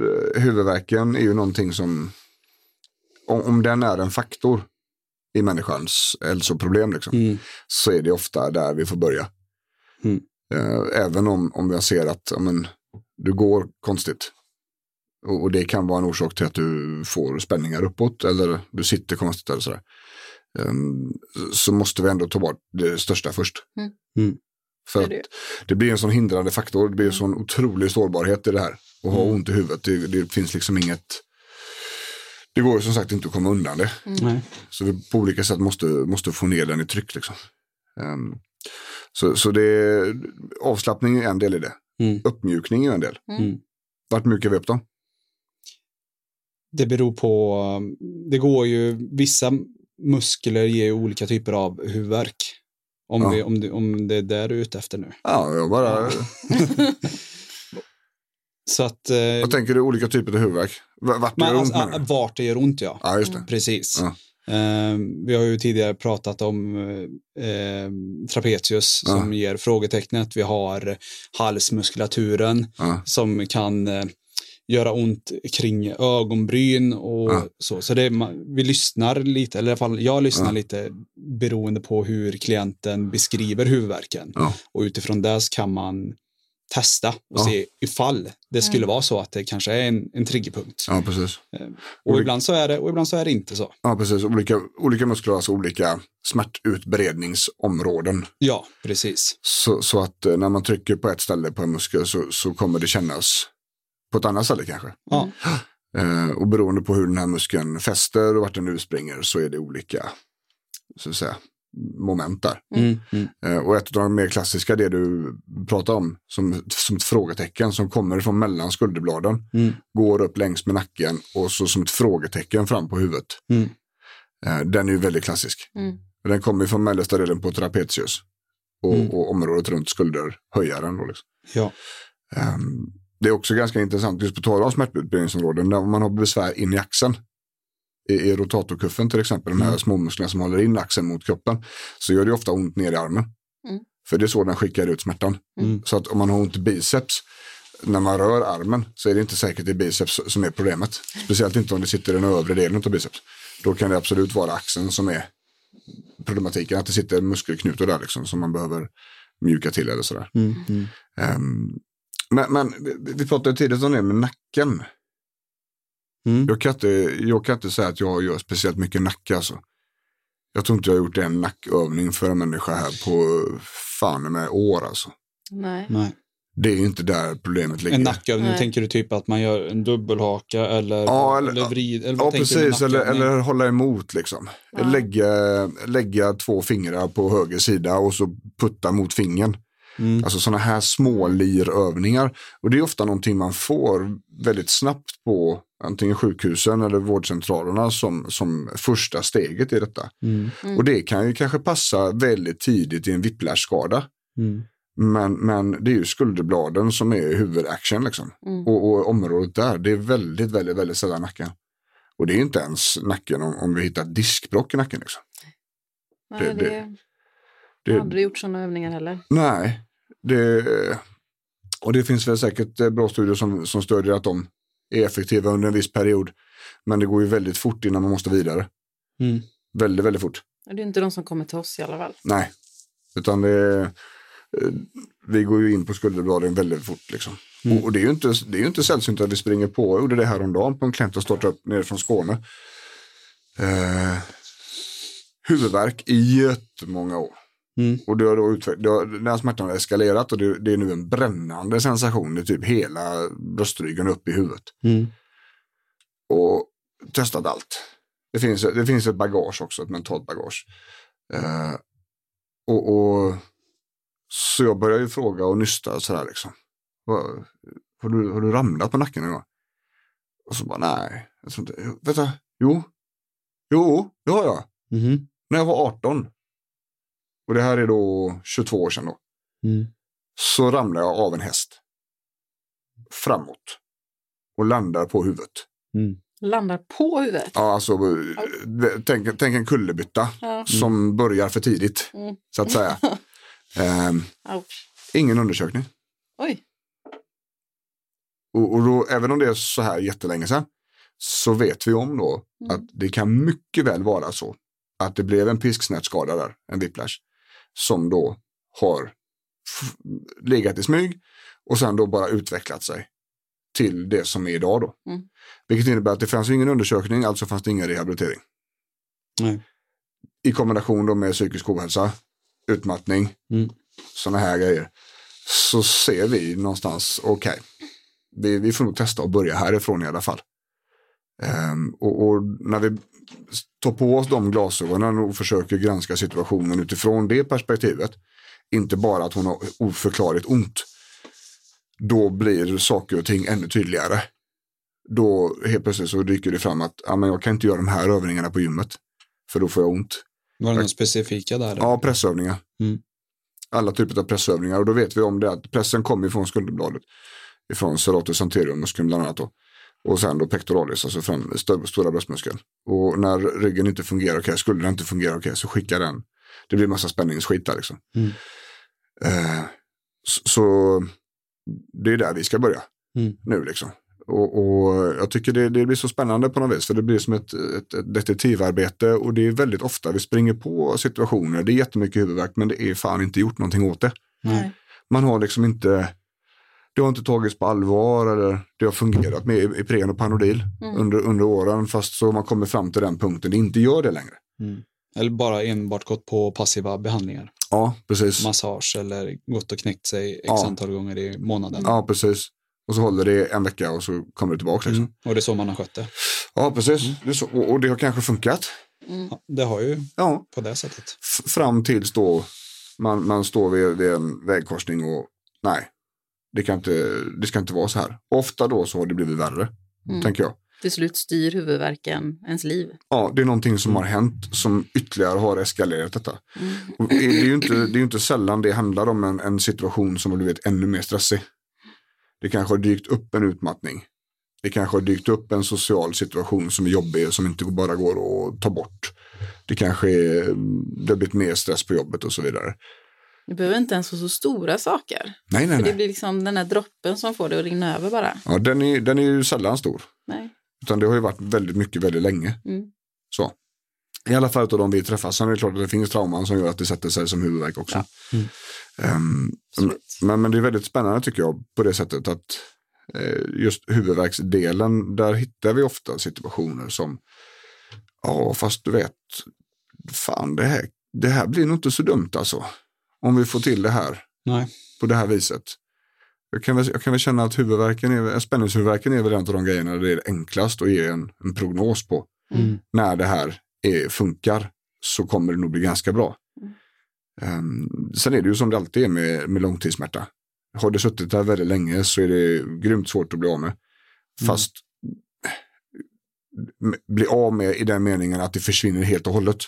eh, huvudvärken är ju någonting som, om, om den är en faktor i människans hälsoproblem, liksom, Mm. så är det ofta där vi får börja. Mm. Eh, Även om, om jag ser att ja, men, du går konstigt. Och, och det kan vara en orsak till att du får spänningar uppåt eller du sitter konstigt eller sådär. Ehm, så måste vi ändå ta bort det största först. Mm. Mm. För Det det blir en sån hindrande faktor, det blir en sån otrolig sårbarhet i det här. Och ha ont i huvudet, det, det finns liksom inget, det går ju som sagt inte att komma undan det. Nej. Så vi på olika sätt måste, måste få ner den i tryck. Liksom. Ehm, så, så det, avslappning är en del i det. Mm. Uppmjukning är en del. Mm. Vart mjukar vi upp dem? Det beror på, det går ju, vissa muskler ger ju olika typer av huvudvärk. Om, Ja. vi, om, det, om det är där du är ute efter nu. Ja, jag bara, Så att, eh, vad tänker du olika typer av huvudvärk? Vart det men, gör ont alltså, menar du? vart det gör ont ja. Ja, just det. Precis. Ja. Eh, vi har ju tidigare pratat om eh, trapezius Ja. som ger frågetecknet. Vi har halsmuskulaturen Ja. som kan eh, göra ont kring ögonbryn och Ja. så. Så det, är ma- vi lyssnar lite, eller i alla fall jag lyssnar lite beroende på hur klienten beskriver huvudvärken. Och utifrån det kan man testa och Ja. se ifall det skulle vara så att det kanske är en, en triggerpunkt. ja, precis. Och Olika- ibland så är det och ibland så är det inte så. Ja, precis. Olika, olika muskler har alltså olika smärtutbredningsområden. Ja, precis. Så, så att eh, när man trycker på ett ställe på en muskel så, så kommer det kännas på ett annat ställe kanske. Ja, Eh, och beroende på hur den här muskeln fäster och vart den utspringer så är det olika så att säga, moment där. mm, mm, Eh, och ett av de mer klassiska, det du pratar om, som, som ett frågetecken som kommer från mellan skulderbladen, mm, går upp längs med nacken och så som ett frågetecken fram på huvudet. mm. Eh, den är ju väldigt klassisk. Mm. Den kommer från mellersta delen på trapezius och, Mm. och området runt skulderhöjaren. Då liksom. ja. Ehm, det är också ganska intressant, just på tal om smärtutbredningsområden, när man har besvär in i axeln. I, i rotatorkuffen till exempel, de här Mm. småmusklerna som håller in axeln mot kroppen, så gör det ofta ont ner i armen. Mm. För det är så den skickar ut smärtan. Mm. Så att om man har ont i biceps, när man rör armen så är det inte säkert det är biceps som är problemet. Speciellt inte om det sitter i den övre delen av biceps. Då kan det absolut vara axeln som är problematiken, att det sitter muskelknutor där liksom som man behöver mjuka till eller sådär. Mm, mm. Ehm, men, men vi- vi pratade tidigare om det med nacken. Mm. Jag kan, inte, jag kan inte säga att jag gör speciellt mycket nacke alltså. Jag tror inte jag har gjort en nackövning för en människa här på fan med år alltså. Nej. Nej. Det är ju inte där problemet ligger. En nackövning, Nej. tänker du typ att man gör en dubbelhaka eller, Ja, eller- eller vrid? Eller Ja, precis. Eller, eller hålla emot liksom. Ja. Lägga, lägga två fingrar på höger sida och så putta mot fingern. Mm. Alltså sådana här små lirövningar. Och det är ofta någonting man får väldigt snabbt på antingen sjukhusen eller vårdcentralerna som, som första steget i detta. Mm. Mm. Och det kan ju kanske passa väldigt tidigt i en whiplash-skada. Mm. Men, men det är ju skulderbladen som är huvudaction liksom. Mm. Och, och området där, det är väldigt, väldigt, väldigt sällan nacken. Och det är inte ens nacken om, om vi hittar diskbrock i nacken. Liksom. Nej, det- det, det- jag har aldrig gjort sådana övningar heller. nej, det, och det finns väl säkert eh, bra studier som, som stödjer att de är effektiva under en viss period. Men det går ju väldigt fort innan man måste vidare. Mm. Väldigt, väldigt fort. Det är inte de som kommer till oss i alla fall. Nej, Utan det eh, vi går ju in på skulderbladen väldigt fort liksom. Och, och det är ju inte, det är ju inte sällsynt att vi springer på. Jag gjorde det här om dagen på en klient som startade upp nere från Skåne. Eh, huvudvärk i jättemånga år. Mm. Och det har då utveck- det har, den här smärtan har eskalerat och det, det är nu en brännande sensation i typ hela bröstryggen upp i huvudet. Mm. Och testat allt. Det finns, det finns ett bagage också, ett mentalt bagage. Eh, och, och, så jag börjar ju fråga och nysta och sådär liksom. Har, du, har du ramlat på nacken någon gång? Och så bara nej, jag tror inte, vänta, jo, jo, det har jag. Mhm. När jag var 18. Och det här är då 22 år sedan då. Mm. Så ramlar jag av en häst. Framåt. Och landar på huvudet. Mm. Landar på huvudet. Ja, alltså, eh, tänk, tänk en kullerbytta Ja. som börjar för tidigt, Mm. så att säga. Ehm, ingen undersökning. Oj. Och, och då, även om det är så här jättelänge sedan, så vet vi om då Mm. att det kan mycket väl vara så att det blev en pisksnärtskada där, en whiplash, som då har legat i smyg och sen då bara utvecklat sig till det som är idag då. Mm. Vilket innebär att det fanns ingen undersökning, alltså fanns det ingen rehabilitering. Nej. I kombination då med psykisk ohälsa, utmattning, Mm. sådana här grejer. Så ser vi någonstans, okej, vi, vi får nog testa att börja härifrån i alla fall. Ehm, och, och när vi tar på oss de glasögonen och försöker granska situationen utifrån det perspektivet, inte bara att hon har oförklarligt ont, då blir saker och ting ännu tydligare. Då helt plötsligt så dyker det fram att ja, men jag kan inte göra de här övningarna på gymmet, för då får jag ont. Var det några specifika där? Ja, pressövningar. Mm. Alla typer av pressövningar och då vet vi om det att pressen kommer ifrån skulderbladet. Ifrån serratus anterior muskeln bland annat då. Och sen då pectoralis, alltså fram, stora bröstmuskeln. Och när ryggen inte fungerar okej, skulle den inte fungera okej så skickar den. Det blir massa spänningsskit där liksom. Mm. Eh, så, det är där vi ska börja Mm. nu liksom. Och, och jag tycker det, det blir så spännande på något vis för det blir som ett, ett, ett detektivarbete och det är väldigt ofta vi springer på situationer. Det är jättemycket huvudvärk men det är fan inte gjort någonting åt det. Nej. Man har liksom inte, det har inte tagits på allvar eller det har fungerat med Ipren och Panodil Mm. under, under åren fast så man kommer fram till den punkten det inte gör det längre. Mm. Eller bara enbart gått på passiva behandlingar. Ja, precis. Massage eller gått och knäckt sig x Ja. antal gånger i månaden. Ja, precis. Och så håller det en vecka och så kommer det tillbaka. Liksom. Mm. Och det är så man har skött det. Ja, precis. Det är så. Och, och det har kanske funkat. Mm. Ja, det har ju Ja, på det sättet. f- fram tills då man, man står vid, vid en vägkorsning och nej, det, kan inte, det ska inte vara så här. Ofta då så har det blivit värre, Mm. tänker jag. Till slut styr huvudvärken ens liv. Ja, det är någonting som har hänt som ytterligare har eskalerat detta. Mm. Och det är ju inte, det är inte sällan det handlar om en, en situation som har blivit ännu mer stressig. Det kanske har dykt upp en utmattning. Det kanske har dykt upp en social situation som är jobbig som inte bara går att ta bort. Det kanske är, det har blivit mer stress på jobbet och så vidare. Det behöver inte ens vara så stora saker. Nej, nej, För det nej. blir liksom den här droppen som får det att rinna över bara. Ja, den, är, den är ju sällan stor. Nej. Utan det har ju varit väldigt mycket väldigt länge. Mm. Så. I alla fall av de vi träffar. Sen är det klart att det finns trauman som gör att det sätter sig som huvudvärk också. Ja. Mm. Absolut. men, men det är väldigt spännande tycker jag på det sättet att eh, just huvudvärksdelen, där hittar vi ofta situationer som, ja fast du vet, fan det här, det här blir nog inte så dumt alltså. Om vi får till det här Nej. på det här viset. Jag kan väl, jag kan väl känna att huvudvärken är, spänningshuvudvärken är väl en av de grejerna där det är enklast att ge en, en prognos på. Mm. När det här är, funkar så kommer det nog bli ganska bra. Um, sen är det ju som det alltid är med, med långtidssmärta. Har det suttit där väldigt länge så är det grymt svårt att bli av med. Fast m- bli av med i den meningen att det försvinner helt och hållet.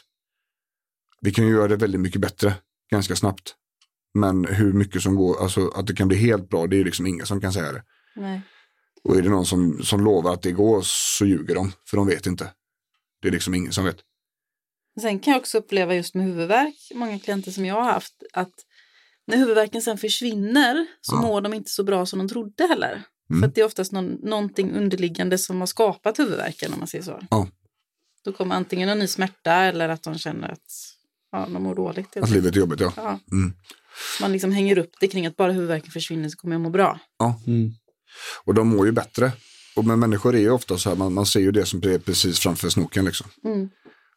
Vi kan ju göra det väldigt mycket bättre ganska snabbt. Men hur mycket som går, alltså att det kan bli helt bra, det är liksom ingen som kan säga det. Nej. Och är det någon som, som lovar att det går så ljuger de, för de vet inte. Det är liksom ingen som vet. Sen kan jag också uppleva just med huvudvärk, många klienter som jag har haft, att när huvudvärken sen försvinner så Ja. mår de inte så bra som de trodde heller. Mm. För det är oftast någon, någonting underliggande som har skapat huvudvärken om man säger så. Ja. Då kommer antingen en ny smärta eller att de känner att Ja, man mår dåligt. Att livet är jobbigt, ja. Ja. Mm. Man liksom hänger upp det kring att bara huvudvärken försvinner så kommer jag må bra. Mm. Och de mår ju bättre. Och men människor är ju ofta så här, man, man ser ju det som är precis framför snoken liksom. Mm.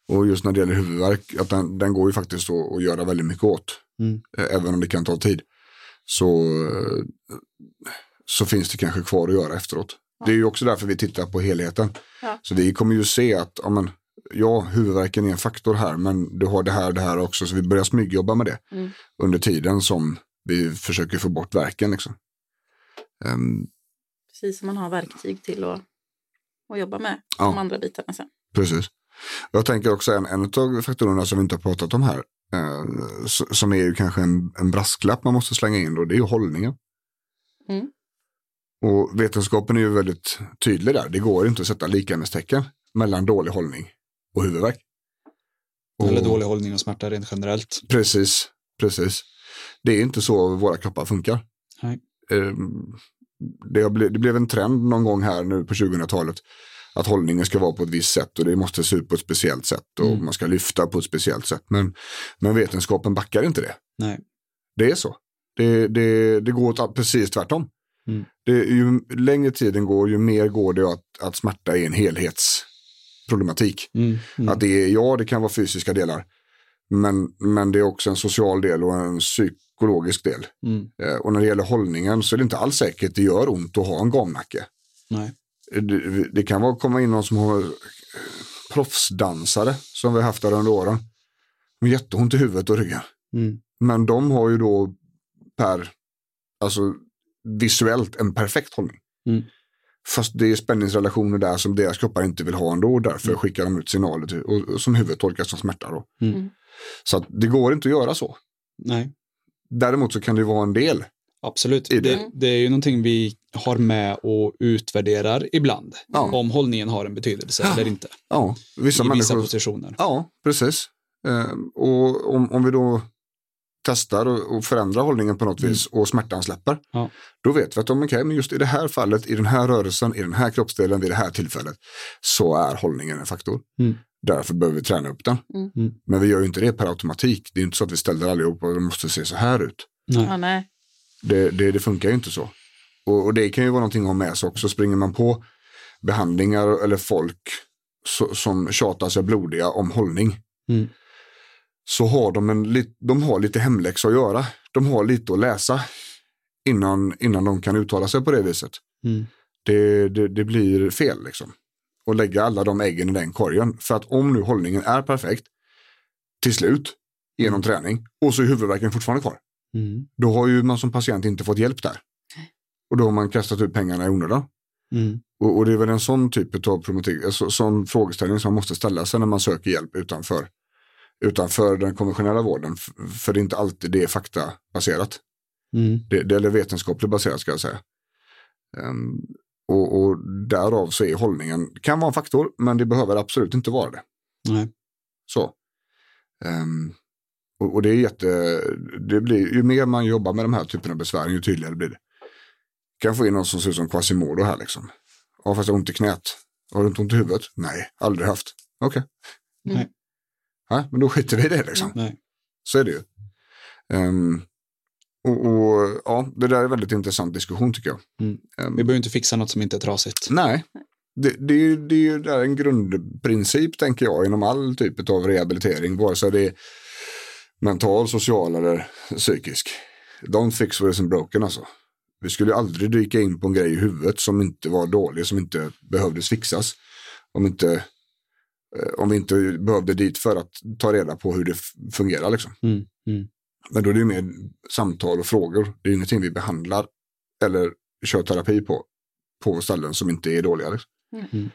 Och just när det gäller huvudvärk, att den, den går ju faktiskt att, att göra väldigt mycket åt. Mm. Även om det kan ta tid. Så, så finns det kanske kvar att göra efteråt. Det är ju också därför vi tittar på helheten. Ja. Så vi kommer ju se att, ja, men, ja huvudvärken är en faktor här, men du har det här, det här också. Så vi börjar smygjobba med det Mm. under tiden som vi försöker få bort värken. Liksom. Ehm, Precis som man har verktyg till att, att jobba med Ja. de andra bitarna sen. Precis. Jag tänker också en, en av faktorerna som vi inte har pratat om här, eh, som är ju kanske en, en brasklapp man måste slänga in då, det är ju hållningen. Mm. Och vetenskapen är ju väldigt tydlig där, det går inte att sätta likhetstecken mellan dålig hållning och huvudvärk. Och- Eller dålig hållning och smärta rent generellt. Precis, precis. Det är inte så våra kroppar funkar. Nej. Ehm, Det, blev en trend någon gång här nu på 2000-talet att hållningen ska vara på ett visst sätt och det måste se ut på ett speciellt sätt och Mm. man ska lyfta på ett speciellt sätt. Men, men vetenskapen backar inte det. Nej. Det är så. Det, det, det går precis tvärtom. Mm. Det, ju längre tiden går, ju mer går det att, att smärta är en helhetsproblematik. Mm. Mm. Att det är, ja, det kan vara fysiska delar. Men, men det är också en social del och en psykologisk del. Mm. Eh, och när det gäller hållningen så är det inte alls säkert det gör ont att ha en gamnacke. Nej. Eh, Det, det kan vara komma in någon som har eh, proffsdansare som vi haft där under åren. Med jätteont i huvudet och ryggen. Mm. Men de har ju då per, alltså visuellt en perfekt hållning. Mm. Fast det är spänningsrelationer där som deras kroppar inte vill ha ändå och därför Mm. skickar de ut signaler till, och, och som huvudet tolkas som smärta då. Mm. Så att det går inte att göra så. Nej. Däremot så kan det vara en del. Absolut. Det. Det, det är ju någonting vi har med och utvärderar ibland. Ja. Om hållningen har en betydelse Ja. eller inte. Ja, vissa I vissa positioner. Ja, precis. Eh, och om, om vi då testar och, och förändrar hållningen på något Mm. vis och smärtan släpper. Ja. Då vet vi att om, okay, men just i det här fallet, i den här rörelsen, i den här kroppsdelen, vid det här tillfället så är hållningen en faktor. Mm. Därför behöver vi träna upp den. Mm. Mm. Men vi gör ju inte det per automatik. Det är inte så att vi ställer allihopa och det måste se så här ut. Nej. Ja, nej. Det, det, det funkar ju inte så. Och, och det kan ju vara någonting att ha med sig också. Springer man på behandlingar eller folk så, som tjatar sig blodiga om hållning. Mm. Så har de, en, de har lite hemläxa att göra. De har lite att läsa innan, innan de kan uttala sig på det viset. Mm. Det, det, det blir fel liksom. Och lägga alla de äggen i den korgen. För att om nu hållningen är perfekt till slut genom träning och så är huvudvärken fortfarande kvar. Mm. Då har ju man som patient inte fått hjälp där. Och då har man kastat ut pengarna i onödan. Mm. Och, och det är väl en sån typ av alltså, sån frågeställning som man måste ställa sig när man söker hjälp utanför, utanför den konventionella vården. För det är inte alltid det är faktabaserat. Mm. Det, det är vetenskapligt baserat ska jag säga. Ehm, och, och därav så är hållningen, kan vara en faktor, men det behöver absolut inte vara det. Nej. Så. Ehm, och, och det är jätte, det blir, ju mer man jobbar med de här typerna av besvär, ju tydligare blir det. Kan få in någon som ser ut som Quasimodo här liksom. Ja, fast jag har ont i knät. Har du inte ont i huvudet? Nej, aldrig haft. Okej. Nej. Ja, men då skiter vi i det liksom. Nej. Så är det ju. Ehm, och, och ja, det där är en väldigt intressant diskussion tycker jag. Mm. Ehm, Vi behöver inte fixa något som inte är trasigt. Nej, det, det, är det är ju där en grundprincip tänker jag inom all typ av rehabilitering, vare sig det är mental, social eller psykisk. Don't fix what isn't broken alltså. Vi skulle ju aldrig dyka in på en grej i huvudet som inte var dålig, som inte behövdes fixas. Om, inte, om vi inte behövde dit för att ta reda på hur det fungerar. Liksom. Mm. Mm. Men då är det ju mer samtal och frågor. Det är ju ingenting vi behandlar eller kör terapi på, på ställen som inte är dåliga. Liksom. Mm.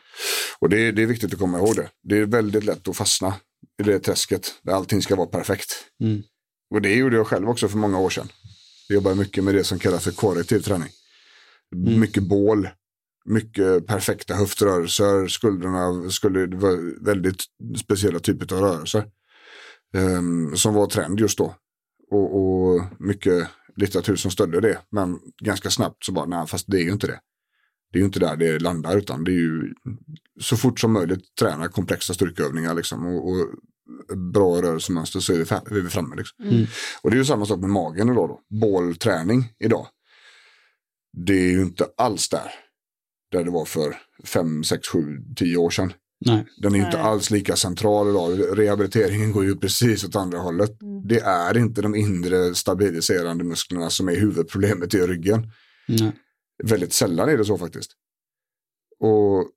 Och det är, det är viktigt att komma ihåg det. Det är väldigt lätt att fastna i det träsket där allting ska vara perfekt. Mm. Och det gjorde jag själv också för många år sedan. Jag jobbar mycket med det som kallas för korrektiv träning. Mm. Mycket bål, mycket perfekta höftrörelser, skulderna skulle det var väldigt speciella typer av rörelser. ehm, som var trend just då. Och, och mycket litteratur som stödde det. Men ganska snabbt så bara, nej fast det är ju inte det. Det är ju inte där det landar utan det är ju så fort som möjligt träna komplexa styrkeövningar liksom och, och bra rörelsemönster så är vi, fa- är vi framme. Liksom. Mm. Och det är ju samma sak med magen idag då. Bålträning idag. Det är ju inte alls där. Där det var för 5, 6, 7, 10 år sedan. Nej. Den är ju inte Nej. alls lika central idag. Rehabiliteringen går ju precis åt andra hållet. Mm. Det är inte de inre stabiliserande musklerna som är huvudproblemet i ryggen. Nej. Väldigt sällan är det så faktiskt. Och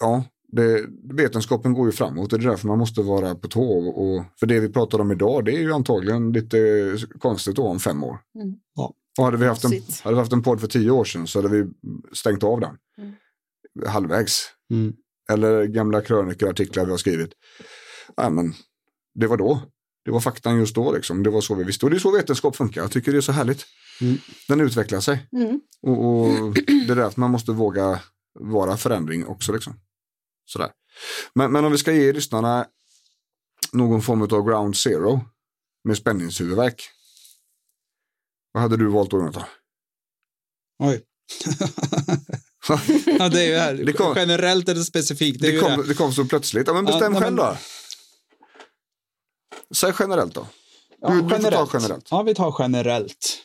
ja, det, vetenskapen går ju framåt och det är därför man måste vara på tå. Och, för det vi pratar om idag det är ju antagligen lite konstigt då om fem år. Mm. Ja. Och hade vi, haft en, hade vi haft en podd för tio år sedan så hade vi stängt av den. Mm. Halvvägs. Mm. Eller gamla krönikor, artiklar vi har skrivit. Ja, men det var då. Det var faktan just då liksom. Det var så vi visste. Och det är så vetenskap funkar. Jag tycker det är så härligt. Mm. Den utvecklar sig. Mm. Och, och det är därför man måste våga vara förändring också. Liksom. Sådär. Men, men om vi ska ge lyssnarna någon form av ground zero med spänningshuvudvärk. Vad hade du valt då Jonathan? Oj. ja, det är ju här. Det kom- Generellt eller specifikt. Det Det kom, det. det kom så plötsligt. Ja, men Ja, bestäm nej, själv men- då. Säg generellt då. Ja, du, du får ta generellt. Ja, vi tar generellt.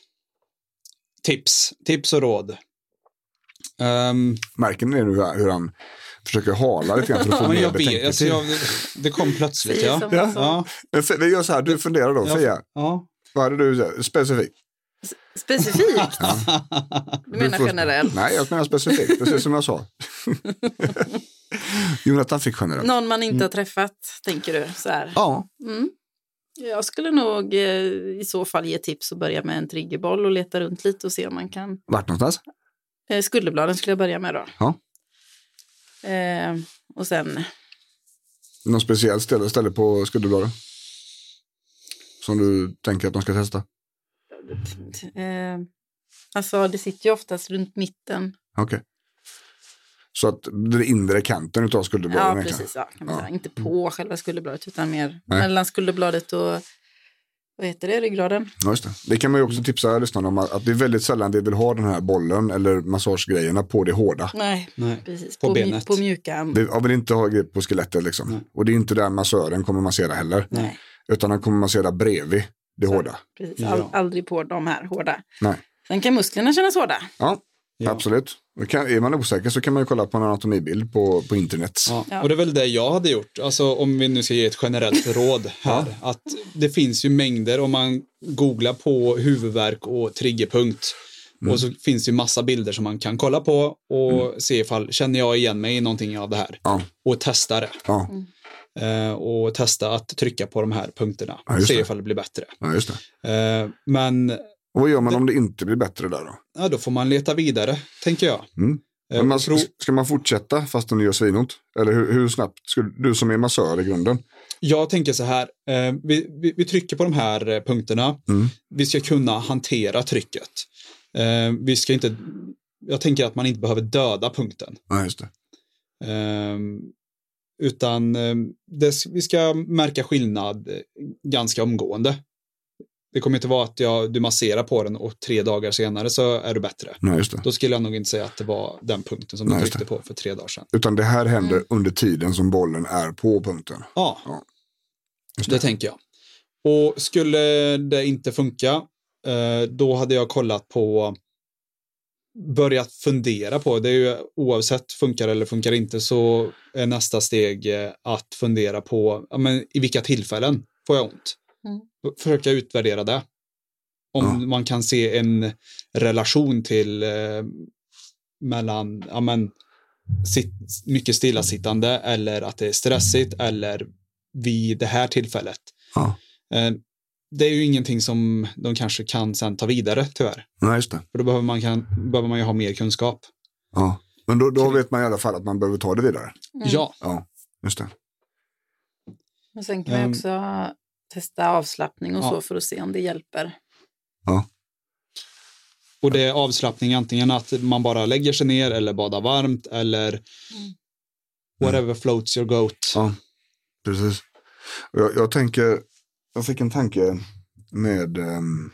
Tips. Tips och råd. Ehm, Märker ni nu hur han försöker hala lite grann för att få men mer betänketid? alltså jag, det kom plötsligt. Ja. Ja. Ja, Men F- Vi gör så här, du funderar då, Ja. Fia. ja. Vad hade du specifikt? Specifikt? Du menar får- generellt? Nej, jag menar specifikt, precis som jag sa. Jonathan fick generellt. Någon man inte har träffat, tänker du? Så här. Ja, Mm. Jag skulle nog eh, i så fall ge tips och börja med en triggerboll och leta runt lite och se om man kan. vart någonstans? Eh, skulderbladen skulle jag börja med då. Ja. Eh, och sen, Någon speciell ställe, ställe på skulderbladet? Som du tänker att de ska testa? Eh, alltså det sitter ju oftast runt mitten. Okej. Så att den inre kanten utav skulderbladet Ja, precis. Ja, kan man Ja. säga. Inte på själva skulderbladet utan mer Nej. mellan skulderbladet och vad heter det, ryggraden. Ja, just det. det kan man ju också tipsa lyssnarna om att, det är väldigt sällan vi vill ha den här bollen eller massagegrejerna på det hårda. Nej, Nej. precis. På mju- benet. På mjukan. Vi jag vill inte ha grepp på skelettet liksom. Nej. Och det är inte där massören kommer massera heller. Nej, Utan han kommer massera bredvid det Så. hårda. precis. Ja. Aldrig på de här hårda. Nej. Sen kan musklerna kännas hårda. Ja, Ja. absolut. Kan, är man osäker så kan man ju kolla på en anatomibild på, på internet. Ja. Ja. Och det är väl det jag hade gjort, alltså om vi nu ska ge ett generellt råd här, att det finns ju mängder om man googlar på huvudvärk och triggerpunkt och så finns det ju massa bilder som man kan kolla på och se ifall, känner jag igen mig i någonting av det här? Ja. Och testa det. Ja, Eh, och testa att trycka på de här punkterna. Ja, se det. ifall det blir bättre. ja det. Eh, men Och vad gör man om det inte blir bättre där då? ja, då får man leta vidare, tänker jag. Mm. Eh, Men man, Ska man fortsätta fast det gör svinont? Eller hur, hur snabbt? Skulle, du som är massör i grunden. Jag tänker så här, eh, vi, vi, vi trycker på de här eh, punkterna. Mm. Vi ska kunna hantera trycket. Eh, vi ska inte, jag tänker att man inte behöver döda punkten. Ja, just det. Utan eh, det, vi ska märka skillnad eh, ganska omgående. Det kommer inte vara att jag, du masserar på den och tre dagar senare så är du bättre. Nej, just det. Då skulle jag nog inte säga att det var den punkten som Nej, du tryckte på för tre dagar sedan. Utan det här händer Mm. under tiden som bollen är på punkten. Ja, Ja, det. tänker jag. Och skulle det inte funka, eh, då hade jag kollat på börjat fundera på, det är ju oavsett funkar eller funkar inte så är nästa steg eh, att fundera på ja, men, i vilka tillfällen får jag ont. Mm. Försöka utvärdera det. Om Ja. man kan se en relation till eh, mellan ja, men, sitt, mycket stillasittande eller att det är stressigt eller vid det här tillfället. Ja. Eh, det är ju ingenting som de kanske kan sen ta vidare tyvärr. Nej, just det. För då behöver man, kan, behöver man ju ha mer kunskap. Ja. Men då, då vet man i alla fall att man behöver ta det vidare. Mm. Ja, Ja, just det. Och sen kan man Ehm. också testa avslappning och Ja. så för att se om det hjälper. och det är avslappning antingen att man bara lägger sig ner eller badar varmt eller whatever floats your goat. Ja, precis. Jag, jag tänker, jag fick en tanke med, um,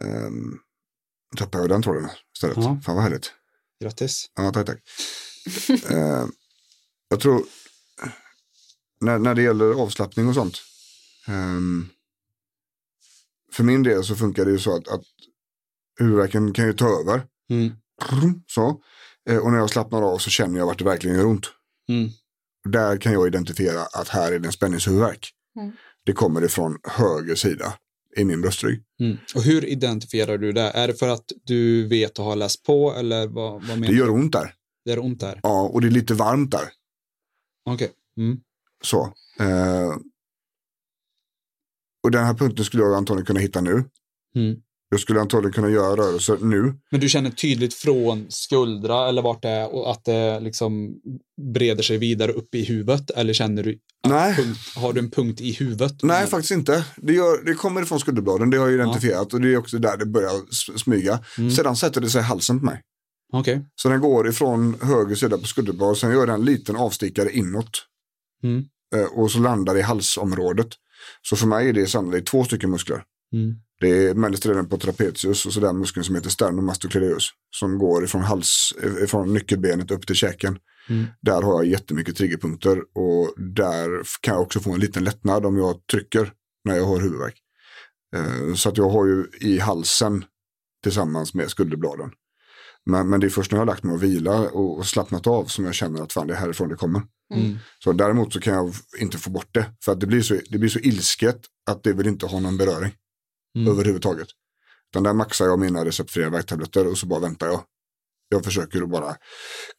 um, tappade jag den tråden istället. Ja. Fan vad härligt. Grattis. Ja, tack, tack. Eh, jag tror, när, när det gäller avslappning och sånt. ehm, för min del så funkar det ju så att, att huvudvärken kan ju ta över. Mm. Så. Eh, och när jag slappnar av så känner jag vart det verkligen gör ont. Mm. Där kan jag identifiera att här är det en spänningshuvudvärk. Mm. Det kommer ifrån höger sida i min bröstrygg. Mm. Och hur identifierar du det? Är det för att du vet och har läst på eller vad, vad menar Det gör du? ont där. Det är ont där? Ja, och det är lite varmt där. Okej. Mm. Så. Eh, och den här punkten skulle jag antagligen kunna hitta nu. Mm. Jag skulle antagligen kunna göra rörelser nu. Men du känner tydligt från skuldra eller vart det är och att det liksom breder sig vidare upp i huvudet? Eller känner du Nej. punkt, har du en punkt i huvudet? Nej, faktiskt inte. Det, gör, det kommer ifrån skulderbladen, det har jag identifierat och det är också där det börjar smyga. Mm. Sedan sätter det sig i halsen på mig. Okej. Så den går ifrån höger sida på skulderbladet, sen gör den en liten avstickare inåt Mm. eh, och så landar det i halsområdet. Så för mig är det sannolikt två stycken muskler. Mm. Det är mellanstreden på trapezius och så den muskeln som heter sternomastocleideus som går ifrån, hals, ifrån nyckelbenet upp till käken. Mm. Där har jag jättemycket triggerpunkter och där kan jag också få en liten lättnad om jag trycker när jag har huvudvärk. Eh, Så att jag har ju i halsen tillsammans med skulderbladen. Men, men det är först när jag har lagt mig och vila och, och slappnat av som jag känner att fan det är härifrån det kommer. Mm. Så däremot så kan jag inte få bort det. För att det blir så, det blir så ilsket att det vill inte ha någon beröring Mm. överhuvudtaget. Utan där maxar jag mina receptfria värktabletter och så bara väntar jag. Jag försöker att bara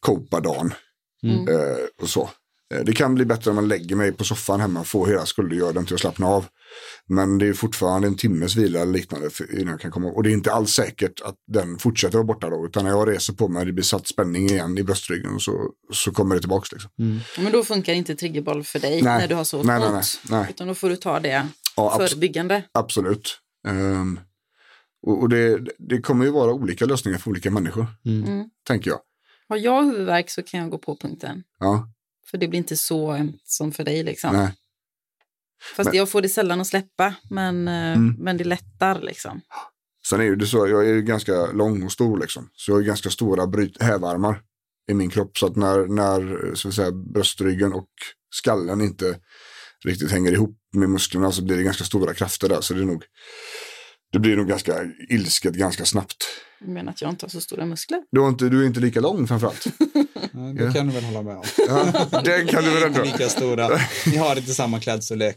kopa dagen. Mm. Eh, och så. Eh, det kan bli bättre om man lägger mig på soffan hemma och får hela skuldergörden till att slappna av. Men det är fortfarande en timmes vila eller liknande innan jag kan komma. Och det är inte alls säkert att den fortsätter vara borta då. Utan när jag reser på mig, det blir satt spänning igen i bröstryggen och så, så kommer det tillbaka. Liksom. Mm. Men då funkar inte triggerboll för dig Nej. när du har så Nej, nej, nej, nej. Utan då får du ta det Ja, abs- förebyggande. absolut. Ehm, och och det, det kommer ju vara olika lösningar för olika människor, Mm. Mm. tänker jag. Har jag huvudvärk så kan jag gå på punkten. Ja, För det blir inte så som för dig. Liksom. nej. Fast Men- jag får det sällan att släppa, men, eh, Mm. men det lättar. Liksom. Sen är ju det så, jag är ju ganska lång och stor liksom. Så jag har ju ganska stora bryt, hävarmar i min kropp. Så att när, när så att säga, bröstryggen och skallen inte riktigt hänger ihop med musklerna så blir det ganska stora krafter där. Så det är nog, det blir nog ganska ilsket ganska snabbt. Jag menar att jag inte har så stora muskler. Du, har inte, du är inte lika lång framförallt. Ja, det Ja. kan du väl hålla med om. Ja, den kan du väl ändå. lika stora. Ni har inte samma klädstorlek.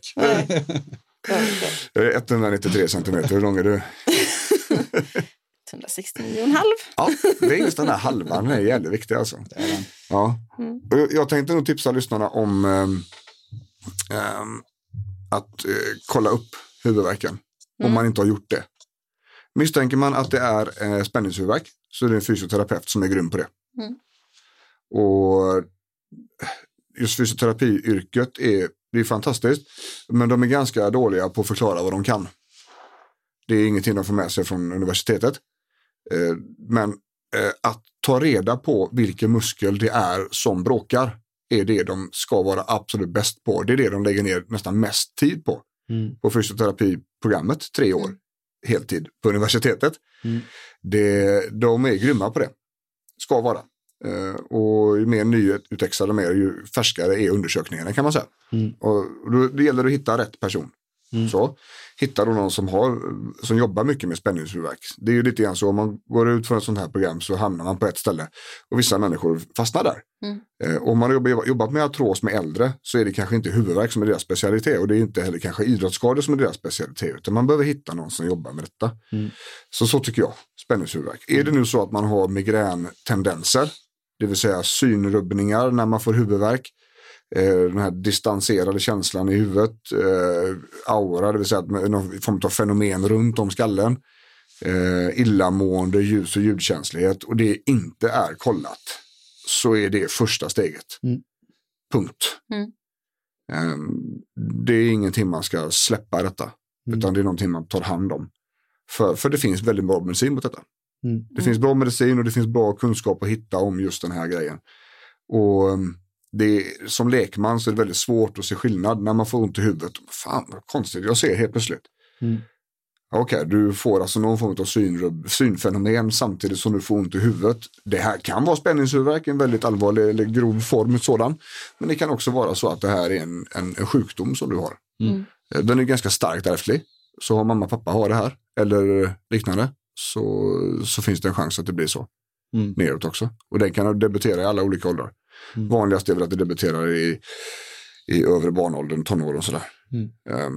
Jag är 193 centimeter, hur lång är du? 169,5. Ja, det är just den här halvan, den är jävligt viktig alltså. Det är den. Ja. Mm. Jag- Jag tänkte nog tipsa lyssnarna om ehm, att eh, kolla upp huvudvärken. Om Mm. man inte har gjort det. Misstänker man att det är eh, spänningshuvudvärk så är det en fysioterapeut som är grym på det. Mm. Och just fysioterapiyrket är, det är fantastiskt. Men de är ganska dåliga på att förklara vad de kan. Det är ingenting de får med sig från universitetet. Eh, men eh, att ta reda på vilken muskel det är som bråkar är det de ska vara absolut bäst på. Det är det de lägger ner nästan mest tid på. Mm. På fysioterapiprogrammet, tre år, heltid på universitetet. Mm. Det, de är grymma på det. Ska vara. Eh, och ju mer nyutexade de är, ju färskare är undersökningarna kan man säga. Mm. Och, och då, det gäller att hitta rätt person. Mm. Så, hittar du någon som, har, som jobbar mycket med spänningshuvudvärk. Det är ju lite grann så om man går ut från ett sånt här program så hamnar man på ett ställe och vissa människor fastnar där. Mm. Eh, om man har jobbat, med artros med äldre så är det kanske inte huvudvärk som är deras specialitet och det är inte heller kanske idrottsskador som är deras specialitet utan man behöver hitta någon som jobbar med detta. Mm. Så så tycker jag, spänningshuvudvärk. Är det nu så att man har migräntendenser, det vill säga synrubbningar när man får huvudvärk, den här distanserade känslan i huvudet, eh, aura, det vill säga någon form av fenomen runt om skallen, eh, illamående, ljus och ljudkänslighet och det inte är kollat, så är det första steget. Mm. Punkt. Mm. Eh, det är ingenting man ska släppa detta, Mm. utan det är någonting man tar hand om. För, för det finns väldigt bra medicin mot detta. Mm. Det finns bra medicin och det finns bra kunskap att hitta om just den här grejen. Och um, det är, som lekman så är det väldigt svårt att se skillnad när man får ont i huvudet. Fan vad konstigt, jag ser helt plötsligt. Mm. Okej, du får alltså någon form av synrubb, synfenomen samtidigt som du får ont i huvudet. Det här kan vara spänningshuvudvärk, en väldigt allvarlig eller grov form sådan. Men det kan också vara så att det här är en, en, en sjukdom som du har. Mm. Eh, Den är ganska starkt ärftlig. Så har mamma och pappa har det här eller liknande så, så finns det en chans att det blir så. Mm. Neråt också. Och den kan debutera i alla olika åldrar. Mm. Vanligast är väl att det debuterar i, i övre barnåldern, tonåren och sådär. Mm. Ehm,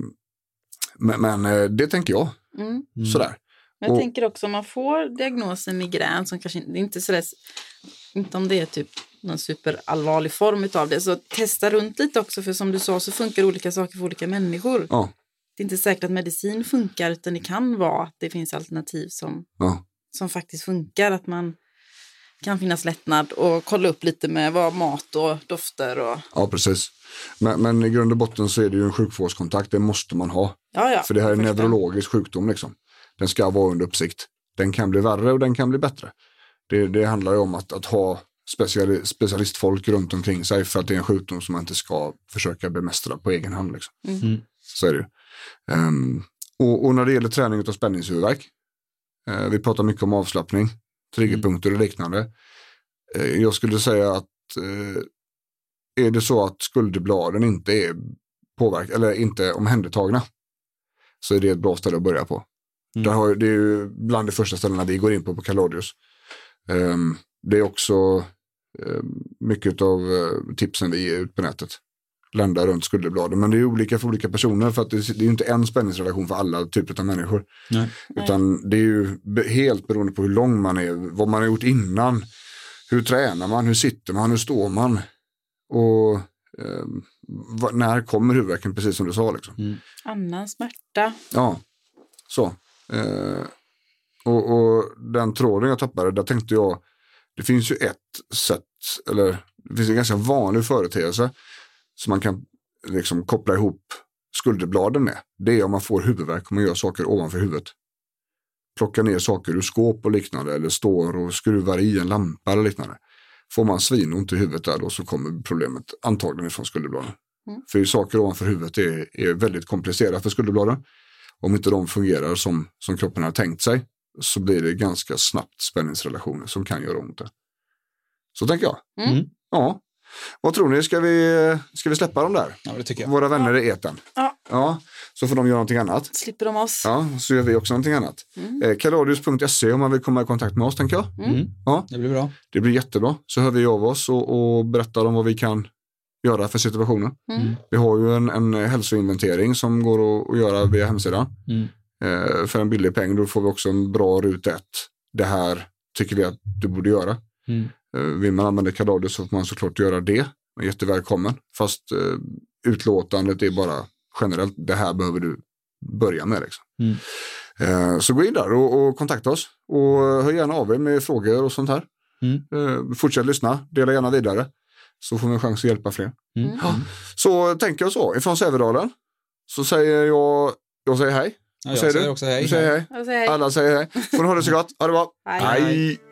men, men eh, det tänker jag. Mm. Sådär. Men jag Och- tänker också om man får diagnosen migrän som kanske inte- det är inte sådär, inte om det är typ någon superallvarlig form av det, så testa runt lite också för som du sa så funkar olika saker för olika människor. Ja, Det är inte säkert att medicin funkar utan det kan vara att det finns alternativ som, ja, som faktiskt funkar, att man kan finnas lättnad och kolla upp lite med vad mat och dofter och ja precis. Men, men i grund och botten så är det ju en sjukvårdskontakt, det måste man ha. ja, ja. För det här är en neurologisk sjukdom liksom. Den ska vara under uppsikt. Den kan bli värre och den kan bli bättre. Det, det handlar ju om att, att ha speciali, specialistfolk runt omkring sig för att det är en sjukdom som man inte ska försöka bemästra på egen hand. Liksom. Mm. Så är det ju. Ehm, och, och när det gäller träning av spänningshuvudvärk. eh, vi pratar mycket om avslappning, triggerpunkter och liknande. Eh, jag skulle säga att eh, är det så att skulderbladen inte är påverk eller inte omhändertagna så är det ett bra ställe att börja på. Mm. Där har, det är ju bland de första ställena vi går in på på Kalodius. Ehm, det är också um, mycket av eh, tipsen vi ger ut på nätet. Lända runt skulderbladen. Men det är olika för olika personer för att det, det är ju inte en spänningsrelation för alla typer av människor. Nej. Utan det är ju helt beroende på hur lång man är, vad man har gjort innan. Hur tränar man, hur sitter man, hur står man? Och vad- när kommer huvudvärken, precis som du sa. Liksom. Annan smärta. Ja, så. Eh, och, och den tråden jag tappade, där tänkte jag, det finns ju ett sätt, eller det finns en ganska vanlig företeelse som man kan liksom koppla ihop skulderbladen med. Det är om man får huvudvärk och man gör saker ovanför huvudet. Plockar ner saker ur skåp och liknande eller står och skruvar i en lampa eller liknande. Får man svinont i huvudet där då så kommer problemet antagligen från skulderbladen. Mm. För saker ovanför huvudet är, är väldigt komplicerat för skulderbladen. Om inte de fungerar som, som kroppen har tänkt sig så blir det ganska snabbt spänningsrelationer som kan göra ont. där. Så tänker jag. Mm. Ja. Vad tror ni, ska vi, ska vi släppa dem där? Ja, det tycker jag. Våra vänner i etern. Ja. ja. Så får de göra någonting annat. Slipper de oss. Ja, så gör vi också någonting annat. Mm. Eh, Kaladius.se om man vill komma i kontakt med oss tänker jag. Mm. Ja. Det blir bra. Det blir jättebra. Så hör vi av oss och, och berättar om vad vi kan göra för situationen. Mm. Vi har ju en, en hälsoinventering som går att, att göra via hemsidan. Mm. Eh, för en billig peng då får vi också en bra rut 1. Det här tycker vi att du borde göra. Mm. Eh, vill man använda Kaladius så får man såklart göra det. Man är jättevälkommen. Fast eh, utlåtandet är bara generellt. Det här behöver du börja med. Liksom. Mm. Eh, så gå in där och, och kontakta oss. Och hör gärna av er med frågor och sånt här. Mm. Eh, fortsätt lyssna, dela gärna vidare. Så får vi en chans att hjälpa fler. Mm. Ja. Så tänker jag så, ifrån Sävedalen. Så säger jag, jag säger hej. Ja, jag säger säger du? också hej. Du säger hej. Jag säger hej. Alla säger hej. Får ni ha det så gott. Ha det bra. Hej. hej.